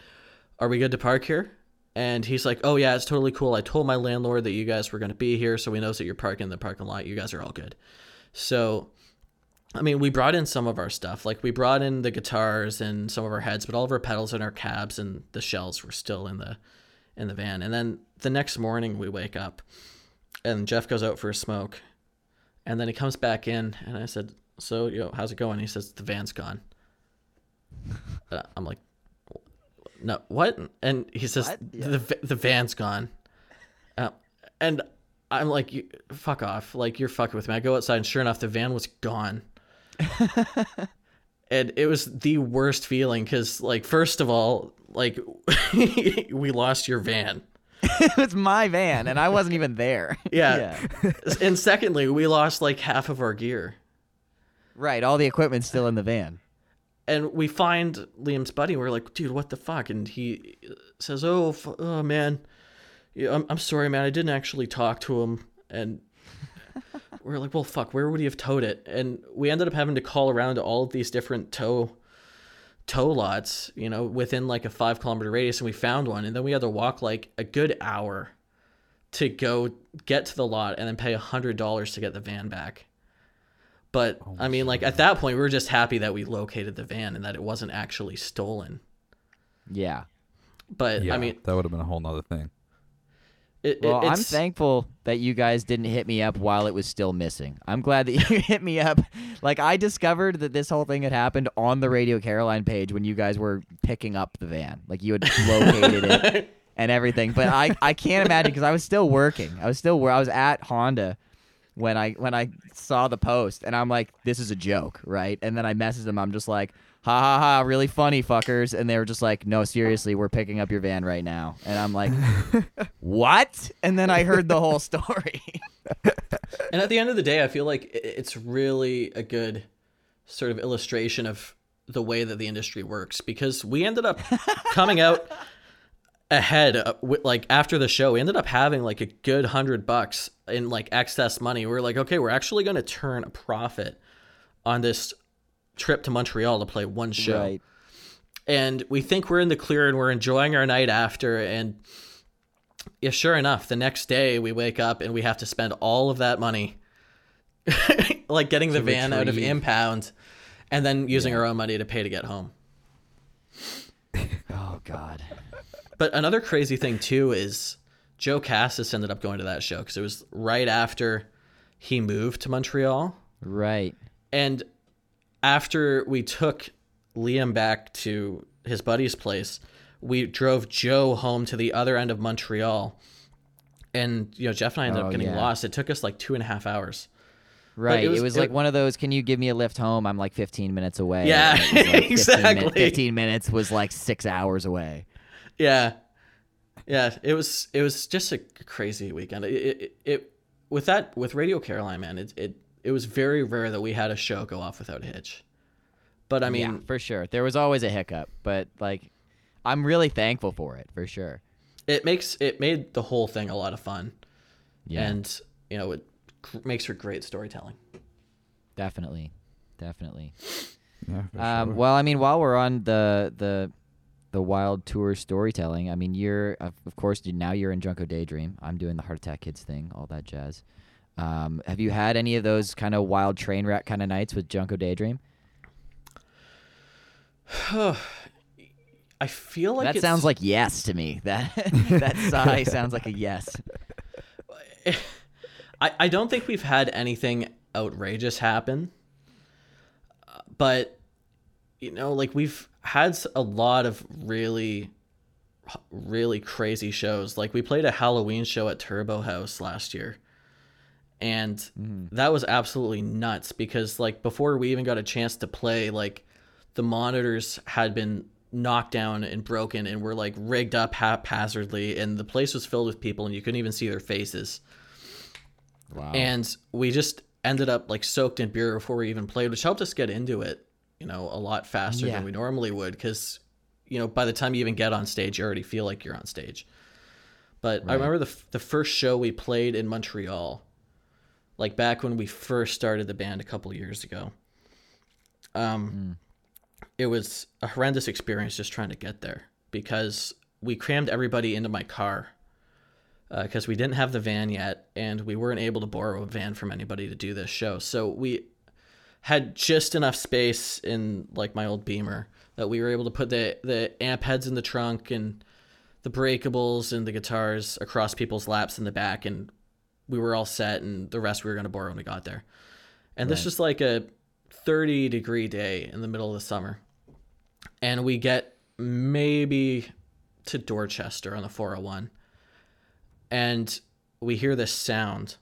are we good to park here? And he's like, Oh yeah, it's totally cool. I told my landlord that you guys were gonna be here, so he knows that you're parking in the parking lot. You guys are all good. So I mean, we brought in some of our stuff. Like we brought in the guitars and some of our heads, but all of our pedals and our cabs and the shells were still in the in the van. And then the next morning we wake up and Jeff goes out for a smoke. And then he comes back in and I said, "So, you know, how's it going?" He says, "The van's gone." Uh, I'm like, "No, what?" And he says, What? "The the van's gone." Uh, and I'm like, you, "Fuck off!" Like you're fucking with me. I go outside and sure enough, the van was gone. and it was the worst feeling because, like, first of all, like we lost your van. it was my van, and I wasn't even there. Yeah. and secondly, we lost like half of our gear. right. All the equipment's still in the van. And we find Liam's buddy. We're like, dude, what the fuck? And he uh, says, oh, f- oh man, yeah, I'm, I'm sorry, man. I didn't actually talk to him. And we're like, well, fuck, where would he have towed it? And we ended up having to call around to all of these different tow tow lots, you know, within like a five kilometer radius. And we found one. And then we had to walk like a good hour to go get to the lot and then pay a hundred dollars to get the van back. But oh, I mean, like at that point, we were just happy that we located the van and that it wasn't actually stolen. Yeah. But Yeah, I mean, that would have been a whole nother thing. It, it- Well, I'm thankful that you guys didn't hit me up while it was still missing. I'm glad that you hit me up. Like I discovered that this whole thing had happened on the Radio Caroline page when you guys were picking up the van. Like you had located it and everything. But I, I can't imagine because I was still working. I was still where I was at Honda when I when I saw the post and I'm like, this is a joke, right? And then I messaged them. I'm just like, ha ha ha, really funny fuckers. And they were just like, no, seriously, we're picking up your van right now. And I'm like, what? And then I heard the whole story. And at the end of the day, I feel like it's really a good sort of illustration of the way that the industry works because we ended up coming out ahead uh, with, like after the show we ended up having like a good hundred bucks in like excess money we are like okay we're actually going to turn a profit on this trip to montreal to play one show Right. and we think we're in the clear and we're enjoying our night after and yeah sure enough the next day we wake up and we have to spend all of that money like getting the van out of impound and then using our own money to pay to get home Oh God. but another crazy thing too is joe cassis ended up going to that show because it was right after he moved to montreal Right. And after we took Liam back to his buddy's place, we drove Joe home to the other end of Montreal. And, you know, Jeff and I ended Oh, up getting yeah. lost. It took us like two and a half hours. Right. It was, was- like it- one of those. Can you give me a lift home? I'm like 15 minutes away. Yeah, it like 15 exactly. 15 minutes was like six hours away. Yeah, yeah. It was it was just a crazy weekend. It it, it with that with Radio Caroline, man. It it it was very rare that we had a show go off without a hitch. But I mean, yeah, for sure. There was always a hiccup, but like, I'm really thankful for it for sure. it makes it made the whole thing a lot of fun, Yeah, and you know it cr- makes for great storytelling. definitely, definitely. Yeah, for Um, sure. Well, I mean, while we're on the the the wild tour storytelling, I mean, you're of of course now you're in Junko Daydream. I'm doing the Heart Attack Kids thing, all that jazz. Um, have you had any of those kind of wild train wreck kind of nights with Junko Daydream? I feel like that it's, sounds like yes to me. That that sigh sounds like a yes. I, I don't think we've had anything outrageous happen, but you know, like we've had a lot of really, really crazy shows. Like we played a Halloween show at Turbo Haüs last year, and mm-hmm. that was absolutely nuts because like before we even got a chance to play, like the monitors had been knocked down and broken and were like rigged up haphazardly, and the place was filled with people, and you couldn't even see their faces Wow. and we just ended up like soaked in beer before we even played, which helped us get into it, you know, a lot faster Yeah. than we normally would because, you know, by the time you even get on stage, you already feel like you're on stage. But I remember the f- the first show we played in Montreal, like back when we first started the band a couple years ago. Um, it was a horrendous experience just trying to get there because we crammed everybody into my car because we didn't have the van yet and we weren't able to borrow a van from anybody to do this show. So we had just enough space in like my old Beamer that we were able to put the the amp heads in the trunk and the breakables and the guitars across people's laps in the back and we were all set and the rest we were going to borrow when we got there. And this was like a 30 degree day in the middle of the summer. And we get maybe to Dorchester on the 401 and we hear this sound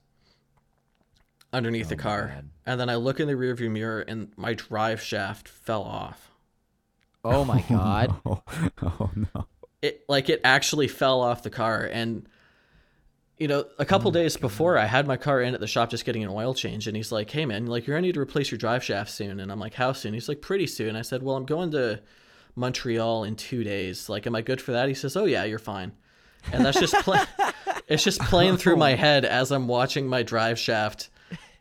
underneath the oh, car. God. And then I look in the rearview mirror and my drive shaft fell off. oh my god. oh, oh no. It like it actually fell off the car and you know, a couple days before I had my car in at the shop just getting an oil change and he's like, "Hey man, like you're going to need to replace your drive shaft soon." And I'm like, "How soon?" He's like, "Pretty soon." I said, "Well, I'm going to Montreal in 2 days. Like am I good for that?" He says, "Oh yeah, you're fine." And that's just play- it's just playing through my oh. head as I'm watching my drive shaft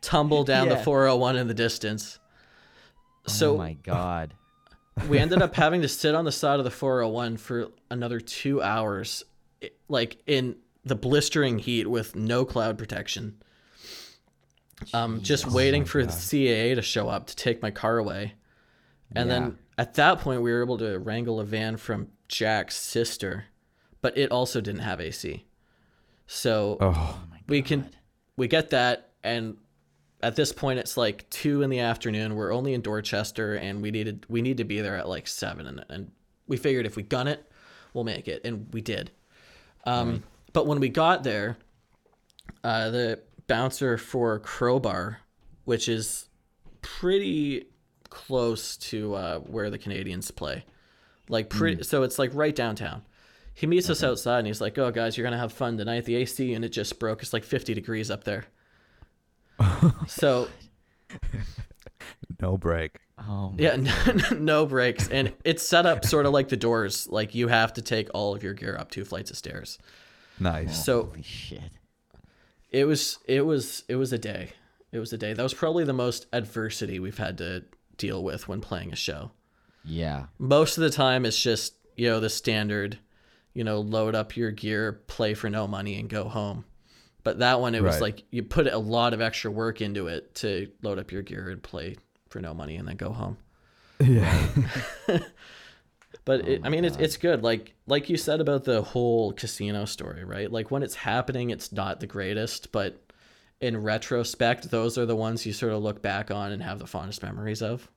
tumble down the 401 in the distance. So oh my god. we ended up having to sit on the side of the 401 for another two hours, i- like in the blistering heat with no cloud protection. Um, just waiting for the CAA to show up to take my car away. And Yeah. then at that point, we were able to wrangle a van from Jack's sister, but it also didn't have AC. So Oh, we can we get that and at this point it's like two in the afternoon we're only in dorchester and we needed we need to be there at like seven and, and we figured if we gun it we'll make it and we did um, but when we got there uh, the bouncer for crowbar which is pretty close to uh, where the Canadiens play. Like pretty so it's like right downtown. He meets us outside and he's like oh guys you're gonna have fun tonight. The ac unit just broke. It's like 50 degrees up there. So no break. Oh my yeah no breaks. And it's set up sort of like the doors. Like you have to take all of your gear up two flights of stairs Nice. so holy shit. it was it was it was a day it was a day that was probably the most adversity we've had to deal with when playing a show Yeah. most of the time it's just you know the standard you know load up your gear play for no money and go home but that one it was Right. like you put a lot of extra work into it to load up your gear and play for no money and then go home yeah. but oh it, i mean it's, it's good like like you said about the whole casino story right like when it's happening it's not the greatest but in retrospect those are the ones you sort of look back on and have the fondest memories of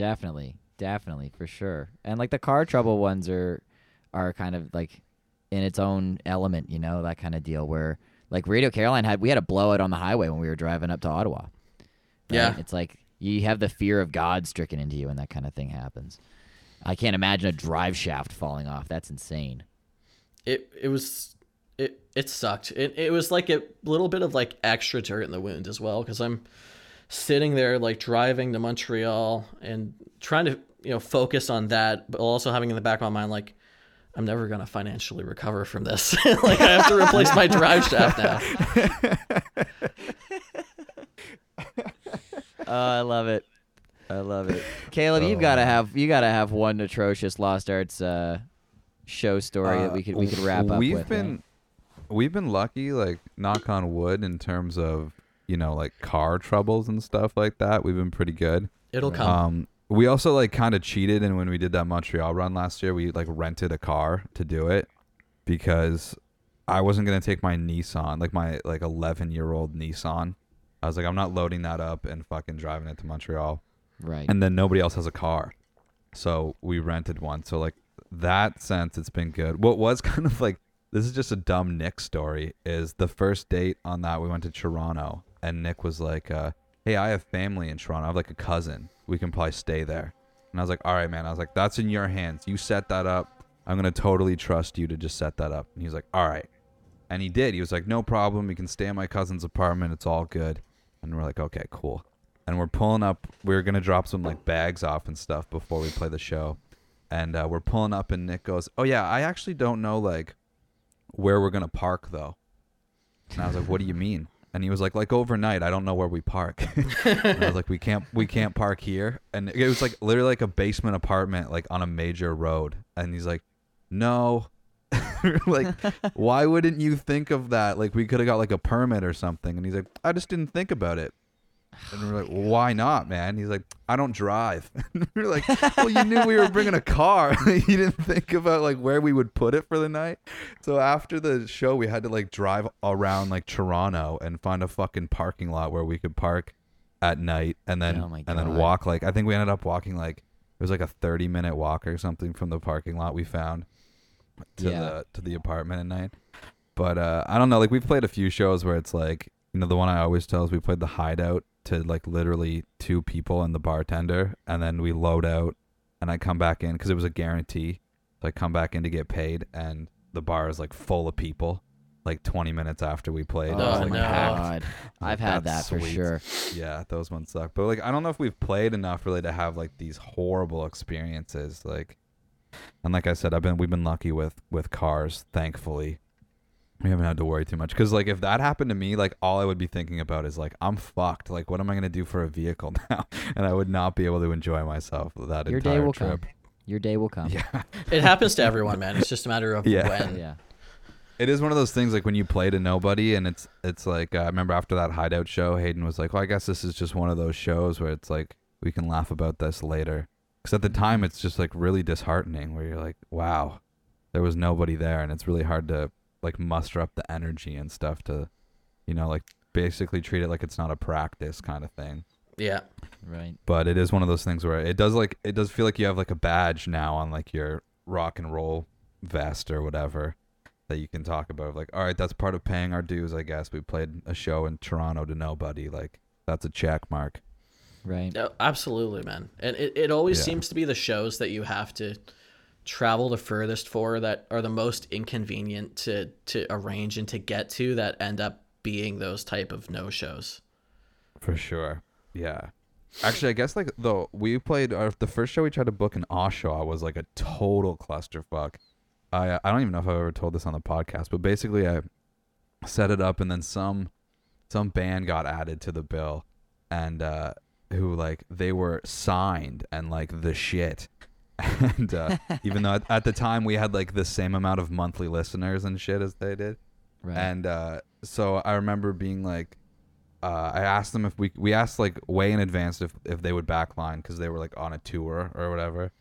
Definitely. Definitely, for sure. And like the car trouble ones are are kind of like in its own element, you know, that kind of deal where like Radio Caroline had we had a blowout on the highway when we were driving up to Ottawa. Yeah. It's like you have the fear of God stricken into you when that kind of thing happens. I can't imagine a drive shaft falling off. That's insane. it it was it it sucked. It it was like a little bit of like extra dirt in the wound as well because I'm sitting there like driving to Montreal and trying to you know focus on that, but also having in the back of my mind like I'm never gonna financially recover from this. like I have to replace my drive shaft now. Oh, I love it. I love it. Caleb, you've got to have you got to have one atrocious Lost Arts uh, show story that we could we could wrap up We've with. been right? we've been lucky, like knock on wood, in terms of you know like car troubles and stuff like that. We've been pretty good. It'll come. Um, we also like kind of cheated, and when we did that Montreal run last year, we like rented a car to do it because I wasn't gonna take my Nissan, like my like 11 year old Nissan. I was like, I'm not loading that up and fucking driving it to Montreal right. and then nobody else has a car. So we rented one. So like that sense it's been good. What was kind of like this is just a dumb nick story is the first date on that we went to toronto and nick was like uh, hey i have family in toronto. I have like a cousin. We can probably stay there. And i was like all right man. I was like that's in your hands. You set that up. I'm gonna totally trust you to just set that up. And he was like all right and he did. He was like no problem. We can stay in my cousin's apartment. It's all good. And we're like okay cool and we're pulling up. We are gonna drop some like bags off and stuff before we play the show, and uh, we're pulling up, and Nick goes, "Oh yeah, I actually don't know like where we're gonna park though." And I was like, "What do you mean?" And he was like, "Like overnight, I don't know where we park." and I was like, "We can't, we can't park here." And it was like literally like a basement apartment, like on a major road. And he's like, "No." like why wouldn't you think of that like we could have got like a permit or something and he's like i just didn't think about it and we're like, why not, man? He's like, I don't drive. And we're like, well, you knew we were bringing a car. you didn't think about like where we would put it for the night. So after the show, we had to like drive around like Toronto and find a fucking parking lot where we could park at night and then Oh and then walk like I think we ended up walking like it was like a 30 minute walk or something from the parking lot we found to Yeah. the to the apartment at night. But uh, I don't know. Like we've played a few shows where it's like you know the one I always tell is we played the hideout to like literally two people and the bartender, and then we load out, and I come back in because it was a guarantee. So I come back in to get paid, and the bar is like full of people. Like 20 minutes after we played, Oh, was like no. God. I've had that that's for sure. Yeah, those ones suck. But like I don't know if we've played enough really to have like these horrible experiences. Like and like I said, I've been we've been lucky with with cars, thankfully. We haven't had to worry too much because like if that happened to me, like all I would be thinking about is like I'm fucked. Like what am I gonna do for a vehicle now? And I would not be able to enjoy myself that Your entire day will trip. come. Your day will come. Yeah, It happens to everyone, man. It's just a matter of Yeah. when. Yeah. it is one of those things like when you play to nobody, and it's it's like uh, I remember after that hideout show, Hayden was like, "Well, I guess this is just one of those shows where it's like we can laugh about this later." Because at the time, it's just like really disheartening, where you're like, "Wow, there was nobody there," and it's really hard to like muster up the energy and stuff to, you know, like basically treat it like it's not a practice kind of thing. Yeah. Right. But it is one of those things where it does like it does feel like you have like a badge now on like your rock and roll vest or whatever that you can talk about. Like, all right, that's part of paying our dues, I guess. We played a show in Toronto to nobody. Like, that's a check mark. Right. No, absolutely, man. And it, it always Yeah. seems to be the shows that you have to travel the furthest for that are the most inconvenient to to arrange and to get to that end up being those type of no shows. For sure. Yeah. Actually, I guess like though we played our, the first show we tried to book in Oshawa was like a total clusterfuck. I I don't even know if I've ever told this on the podcast, but basically I set it up and then some some band got added to the bill and uh who like they were signed and like the shit. And uh, even though at, at the time we had like the same amount of monthly listeners and shit as they did, Right. and uh, so I remember being like, uh, I asked them if we we asked like way in advance if if they would backline because they were like on a tour or whatever,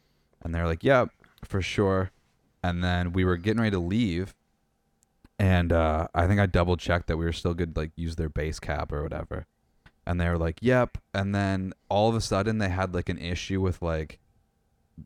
and they're like, "Yep, for sure." And then we were getting ready to leave, and uh, I think I double checked that we were still good, like use their bass cab or whatever, and they were like, "Yep." And then all of a sudden they had like an issue with like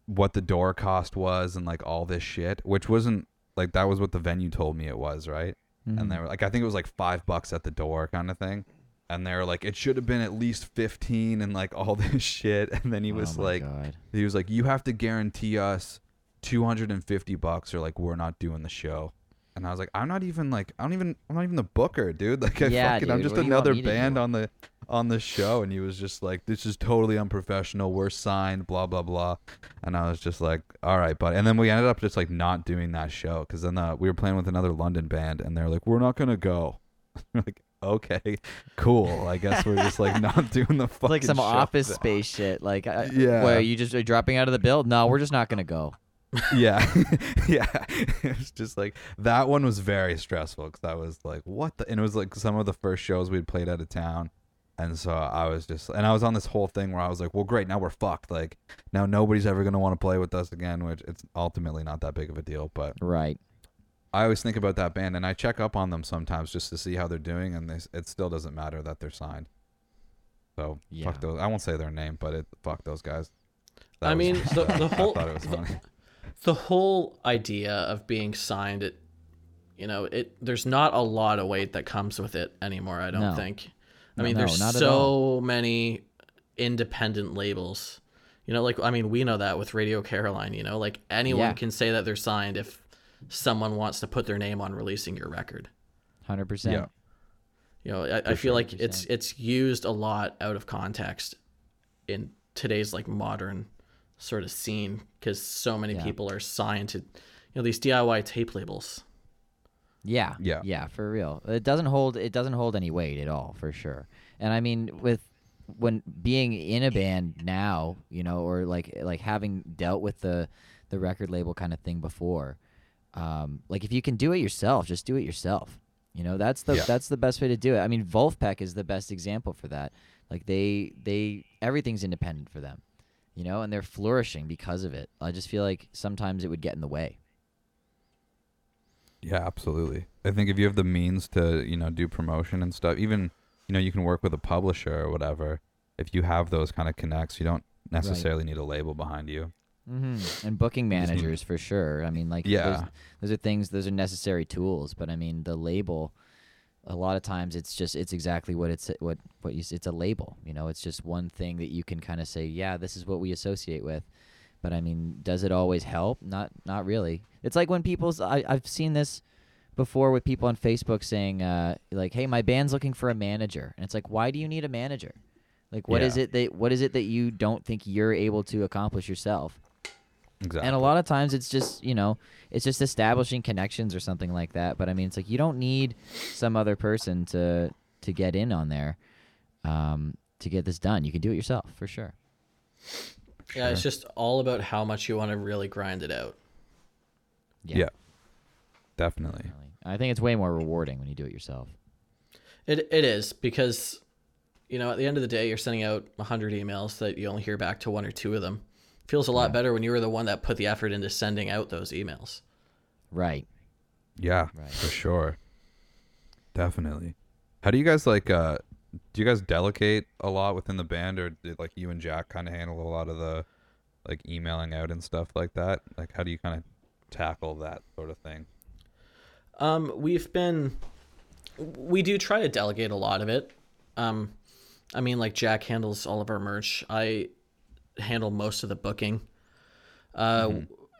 what the door cost was and like all this shit, which wasn't like that was what the venue told me it was, right? Mhm. and they were like, I think it was like five bucks at the door kind of thing. and they're like, it should have been at least 15 and like all this shit. And then he was oh like, God. he was like, you have to guarantee us 250 bucks or like we're not doing the show. And I was like, I'm not even like, I don't even, I'm not even the booker, dude. Like, I Yeah, fucking, I'm just what do you want another band on the, on the show. And he was just like, this is totally unprofessional. We're signed, blah blah blah. And I was just like, all right, but. And then we ended up just like not doing that show because then uh, we were playing with another London band, and they're like, we're not gonna go. Like, okay, cool. I guess we're just like not doing the fucking. like some office then. space shit. Like, I, Yeah. where you just are dropping out of the build? No, we're just not gonna go. yeah yeah It's just like that one was very stressful because i was like what the and it was like some of the first shows we had played out of town and so i was just and i was on this whole thing where i was like well great now we're fucked like now nobody's ever going to want to play with us again which it's ultimately not that big of a deal but Right. i always think about that band and i check up on them sometimes just to see how they're doing and they, it still doesn't matter that they're signed so Yeah. fuck those i won't say their name but it fuck those guys That I mean, the- the whole- i thought it was the- funny the whole idea of being signed it you know it there's not a lot of weight that comes with it anymore i don't No. think i No, mean there's not at so many independent labels you know like i mean we know that with radio caroline you know like anyone Yeah. can say that they're signed if someone wants to put their name on releasing your record Hundred percent. Yeah. you know i, I feel like 100%. it's it's used a lot out of context in today's like modern sort of scene because so many Yeah. people are signed to you know these diy tape labels Yeah. Yeah. Yeah, for real. It doesn't hold it doesn't hold any weight at all, for sure. And I mean with when being in a band now, you know, or like like having dealt with the the record label kind of thing before, um, like if you can do it yourself, just do it yourself. You know, that's the Yeah. that's the best way to do it. I mean, Wolfpack is the best example for that. Like they they everything's independent for them. You know, and they're flourishing because of it. I just feel like sometimes it would get in the way. Yeah, absolutely. I think if you have the means to, you know, do promotion and stuff, even, you know, you can work with a publisher or whatever. If you have those kind of connects, you don't necessarily need a label behind you. Mm-hmm. And booking managers for sure. I mean, like, Yeah. those, those are things, those are necessary tools. But I mean, the label, a lot of times it's just, it's exactly what it's, what, what you, s- it's a label. You know, it's just one thing that you can kind of say, yeah, this is what we associate with. But I mean, does it always help? Not, not really. It's like when people's, I, I've seen this before with people on Facebook saying, uh, like, hey, my band's looking for a manager. And it's like, why do you need a manager? Like, what is Yeah. it that, what is it that you don't think you're able to accomplish yourself? Exactly. And a lot of times it's just, you know, it's just establishing connections or something like that. But I mean, it's like you don't need some other person to to get in on there um, to get this done. You can do it yourself for sure. Yeah it's just all about how much you want to really grind it out Yeah. Definitely. definitely. I think it's way more rewarding when you do it yourself. It it is because you know at the end of the day you're sending out 100 emails that you only hear back to one or two of them. Feels a lot better when you were the one that put the effort into sending out those emails. Right. Yeah, Right. for sure. Definitely. How do you guys like uh do you guys delegate a lot within the band or did like you and Jack kind of handle a lot of the like emailing out and stuff like that? Like how do you kind of tackle that sort of thing? Um, we've been we do try to delegate a lot of it. Um, I mean, like Jack handles all of our merch. I handle most of the booking. Uh,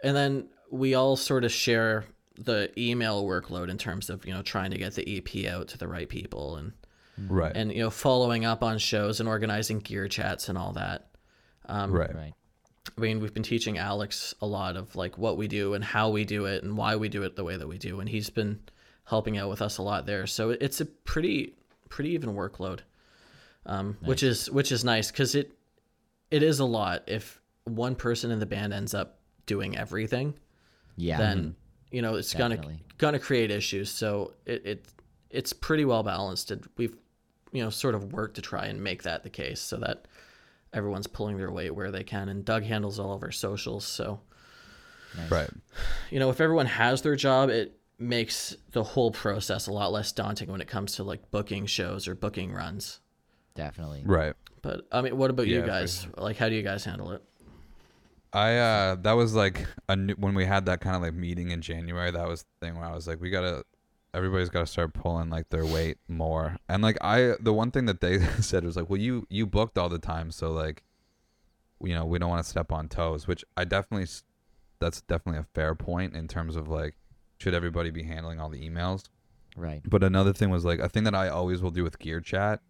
and then we all sort of share the email workload in terms of you know trying to get the EP out to the right people and Right. and you know following up on shows and organizing gear chats and all that. Um, right. Right. I mean, we've been teaching Alex a lot of like what we do and how we do it and why we do it the way that we do, and he's been helping out with us a lot there. So it's a pretty pretty even workload, um, which is which is nice because it it is a lot. If one person in the band ends up doing everything, Yeah. then you know it's Definitely. gonna gonna create issues. So it, it it's pretty well balanced. And we've you know sort of work to try and make that the case so that everyone's pulling their weight where they can. And Doug handles all of our socials, so Nice. Right. you know if everyone has their job, it makes the whole process a lot less daunting when it comes to like booking shows or booking runs. Definitely. Right. But I mean, what about you Yeah, for guys? Like, how do you guys handle it? I uh that was like a new, when we had that kind of like meeting in January. That was the thing where I was like, we gotta everybody's got to start pulling like their weight more. And like I, the one thing that they said was like, well, you you booked all the time, so like, you know, we don't want to step on toes. Which I definitely, that's definitely a fair point in terms of like, should everybody be handling all the emails? Right. But another thing was like a thing that I always will do with Gear Chat,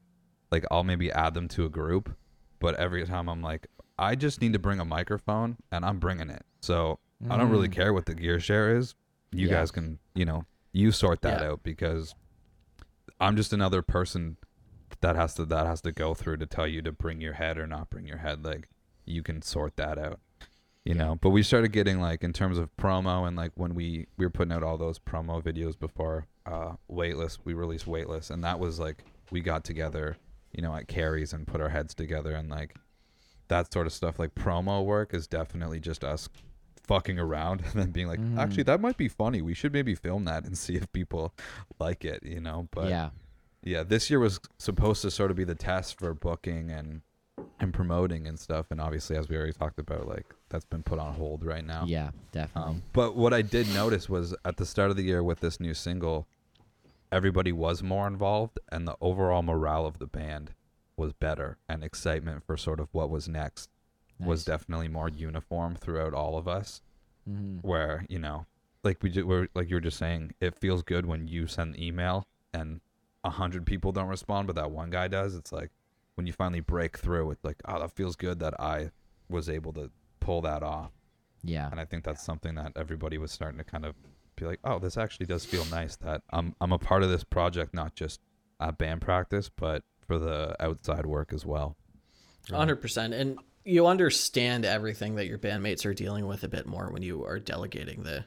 like I'll maybe add them to a group, but every time I'm like, I just need to bring a microphone and I'm bringing it. So I don't really Mm. care what the gear share is. You Yeah. guys can, you know, you sort that Yeah. out because I'm just another person that has to that has to go through to tell you to bring your head or not bring your head. Like you can sort that out. You know, but we started getting like in terms of promo and like when we we were putting out all those promo videos before uh Weightless, we released Weightless and that was like we got together, you know, at Carrie's and put our heads together and like that sort of stuff like promo work is definitely just us fucking around and then being like Mhm. actually that might be funny we should maybe film that and see if people like it you know but yeah. yeah this year was supposed to sort of be the test for booking and and promoting and stuff and obviously as we already talked about like that's been put on hold right now Yeah. Definitely. um, but what I did notice was at the start of the year with this new single, everybody was more involved, and the overall morale of the band was better, and excitement for sort of what was next was definitely more uniform throughout all of us. Mhm. Where you know, like we ju- were, like you were just saying, it feels good when you send the email and a hundred people don't respond, but that one guy does. It's like when you finally break through, it's like, oh, that feels good that I was able to pull that off. Yeah. And I think that's something that everybody was starting to kind of be like, oh, this actually does feel nice that I'm I'm a part of this project, not just at band practice, but for the outside work as well. hundred percent, and you understand everything that your bandmates are dealing with a bit more when you are delegating the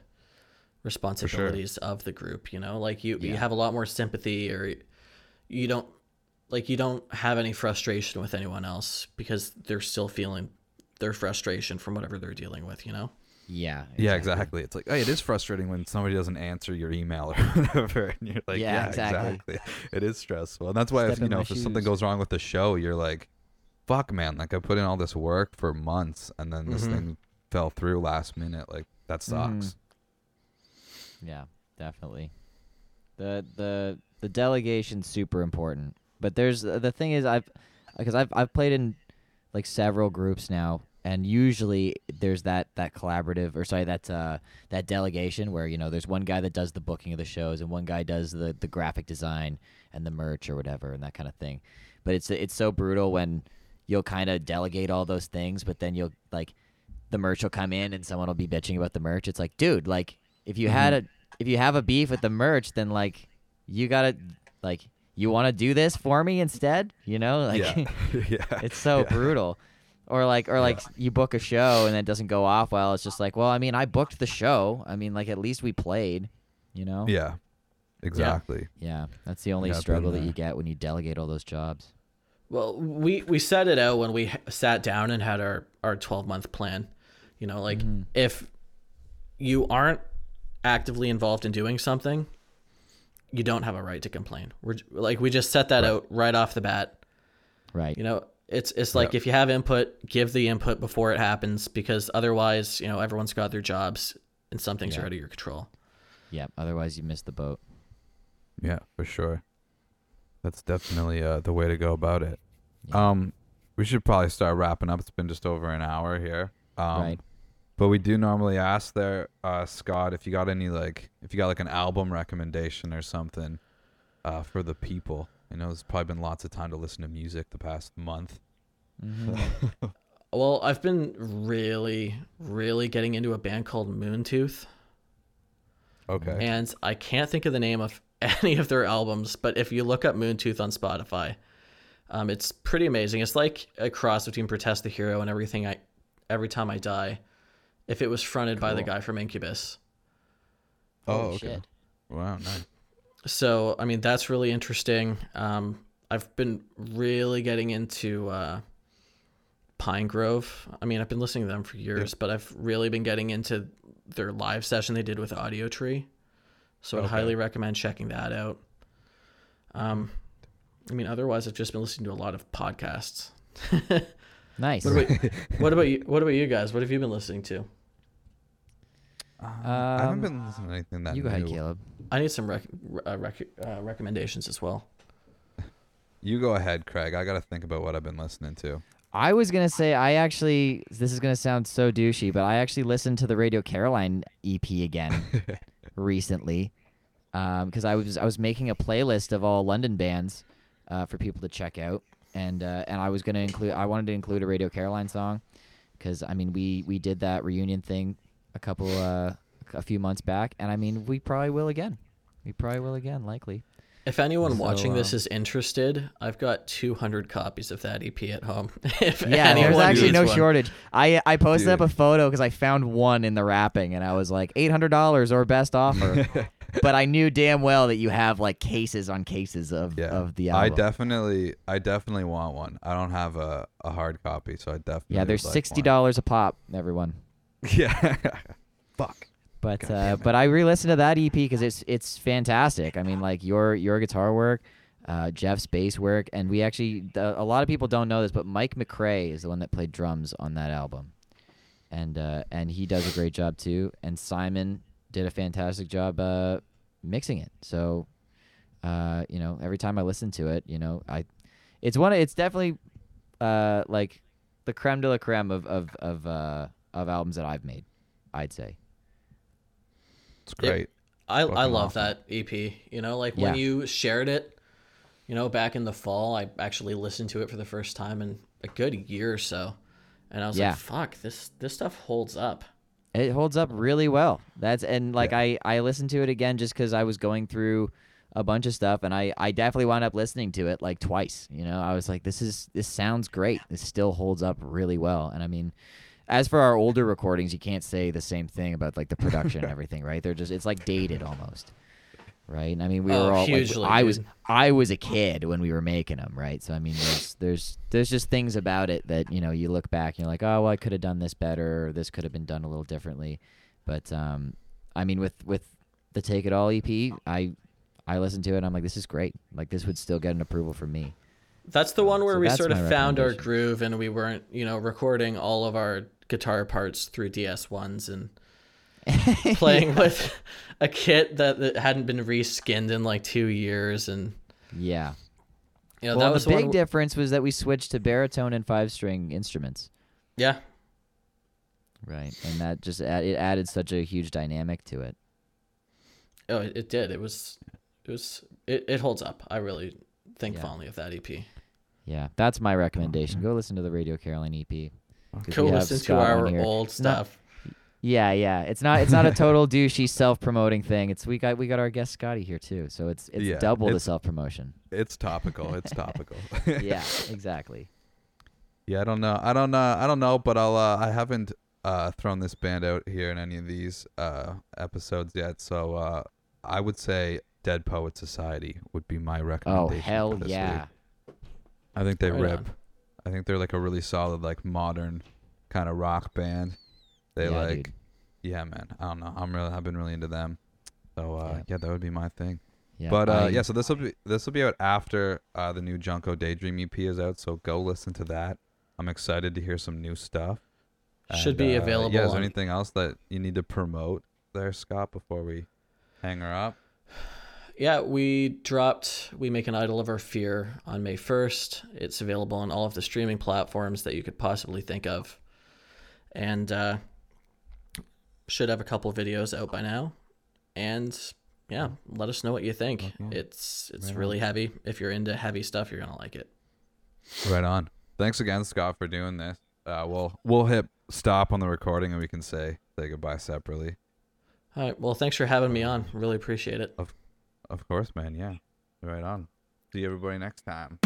responsibilities of the group. You know, like you you have a lot more sympathy, or you don't like you don't have any frustration with anyone else because they're still feeling their frustration from whatever they're dealing with. You know. Yeah. Yeah, exactly. It's like, hey, it is frustrating when somebody doesn't answer your email or whatever, and you're like, Yeah, yeah, exactly. exactly. It is stressful, and that's why if, you know my if something goes wrong with the show, you're like, fuck, man, like I put in all this work for months, and then this Mhm. thing fell through last minute. Like that Mhm. sucks. Yeah, definitely. The the the delegation's super important. But there's the thing is I've because I've I've played in like several groups now and usually there's that that collaborative or sorry that uh that delegation where you know there's one guy that does the booking of the shows and one guy does the the graphic design and the merch or whatever and that kind of thing. But it's it's so brutal when you'll kind of delegate all those things but then you'll like the merch will come in and someone will be bitching about the merch. It's like, dude, like if you had mm-hmm. a if you have a beef with the merch, then like you gotta like you want to do this for me instead. You know, like yeah, yeah. it's so Yeah. brutal. Or like or like you book a show and it doesn't go off well. It's just like, well, I mean, I booked the show. I mean, like at least we played. You know. Yeah, exactly. Yeah, that's the only struggle that you uh, get when you delegate all those jobs. Well, we we set it out when we sat down and had our our 12 month plan. You know, like mm-hmm. if you aren't actively involved in doing something, you don't have a right to complain. We're like we just set that out right off the bat. Right. You know, it's it's like if you have input, give the input before it happens because otherwise, you know, everyone's got their jobs and some things Yeah. are out of your control. yeah. Otherwise, you miss the boat. Yeah, for sure. That's definitely uh, the way to go about it. Yeah. Um, we should probably start wrapping up. It's been just over an hour here. Um, Right. But we do normally ask there, uh, Scott, if you got any like, if you got like an album recommendation or something, uh, for the people. I know there's probably been lots of time to listen to music the past month. Mhm. Well, I've been really, really getting into a band called Moontooth. Okay. and I can't think of the name of any of their albums, but if you look up Moontooth on Spotify, um, it's pretty amazing. It's like a cross between Protest the Hero and everything I, every time I die, if it was fronted by the guy from Incubus. oh, Holy okay. shit. Wow, nice. So I mean that's really interesting. Um, I've been really getting into uh, Pinegrove. I mean I've been listening to them for years, but I've really been getting into their live session they did with Audiotree. So I'd Okay. highly recommend checking that out. Um, I mean otherwise I've just been listening to a lot of podcasts. Nice. What about, what about you? What about you guys? What have you been listening to? Um, I haven't Um, been listening to anything that you go ahead. Caleb. I need some rec- uh, rec- uh, recommendations as well. You go ahead, Craig. I got to think about what I've been listening to. I was gonna say I actually this is gonna sound so douchey, but I actually listened to the Radio Caroline EP again recently because I was I was making a playlist of all London bands uh, for people to check out, and uh, and I was gonna include I wanted to include a Radio Caroline song because I mean we we did that reunion thing a couple uh, a few months back, and I mean we probably will again. We probably will again, likely. If anyone So, watching this uh, is interested, I've got 200 copies of that EP at home. if Yeah, there's actually no one. shortage. I I posted up a photo because I found one in the wrapping, and I was like eight hundred dollars or best offer. but I knew damn well that you have like cases on cases of Yeah. of the album. I definitely, I definitely want one. I don't have a, a hard copy, so I definitely. yeah, they're would like sixty one. dollars a pop, everyone. Yeah. Fuck. But God uh, but I re-listened to that EP because it's it's fantastic. I mean, like your your guitar work, uh, Jeff's bass work, and we actually the, a lot of people don't know this, but Mike McRae is the one that played drums on that album, and uh, and he does a great job too. And Simon did a fantastic job uh, mixing it. So, uh, you know, every time I listen to it, you know, I it's one it's definitely uh, like the creme de la creme of of of uh, of albums that I've made. I'd say. It's great. I, I Fucking love awesome. that EP. You know, like Yeah. when you shared it, you know, back in the fall, I actually listened to it for the first time in a good year or so. And I was Yeah. like, fuck, this this stuff holds up. It holds up really well. That's and like Yeah. I I listened to it again just because I was going through a bunch of stuff, and I I definitely wound up listening to it like twice. You know, I was like, this is this sounds great. This still holds up really well. And I mean, as for our older recordings, you can't say the same thing about like the production and everything, right? They're just it's like dated almost. Right, and I mean, we Oh, were all. like, I was. I was a kid when we were making them, right? So I mean, there's, there's, there's just things about it that you know you look back and you're like, oh, well, I could have done this better, or this could have been done a little differently. But um, I mean, with with the Take It All EP, I I listened to it. and I'm like, this is great. Like this would still get an approval from me. That's the one where So we sort of found our groove and we weren't, you know, recording all of our guitar parts through DS1s and playing with a kit that, that hadn't been reskinned in like two years. And, Yeah. you know, well, that was the the big one. difference was that we switched to baritone and five string instruments, yeah. right? And that just add, it added such a huge dynamic to it. Oh, it, it did. It was, it was, it, it holds up. I really think Yeah. fondly of that EP. Yeah, that's my recommendation. Oh, Go listen to the Radio Caroline EP. 'Cause Go we have listen to Scott on our old It's not- stuff. Yeah, yeah. It's not it's not a total douchey self promoting thing. It's we got we got our guest Scotty here too, so it's it's Yeah, double the self promotion. It's topical. It's topical. yeah, exactly. Yeah, I don't know. I don't know. I don't know, but I'll. Uh, I haven't uh, thrown this band out here in any of these uh, episodes yet, so uh, I would say Dead Poet Society would be my recommendation. Oh hell yeah. week. I think they Right rip. on. I think they're like a really solid, like modern kind of rock band. They Yeah, like, dude. yeah, man. I don't know. I'm really. I've been really into them. So uh, Yeah. yeah, that would be my thing. Yeah, but uh, I- yeah, so this will be this will be out after uh, the new Junko Daydream EP is out. So go listen to that. I'm excited to hear some new stuff. Should And, be uh, available Yeah, is there anything else that you need to promote there, Scott, before we hang her up? Yeah, we dropped We Make an Idol of Our Fear on May 1st. It's available on all of the streaming platforms that you could possibly think of. And uh, should have a couple videos out by now. And yeah, let us know what you think. Okay. It's it's Right on. really heavy. If you're into heavy stuff, you're going to like it. Right on. Thanks again, Scott, for doing this. Uh, we'll we'll hit stop on the recording and we can say say goodbye separately. All right. Well, thanks for having me on. Really appreciate it. Of course, man. Yeah. Right on. See everybody next time.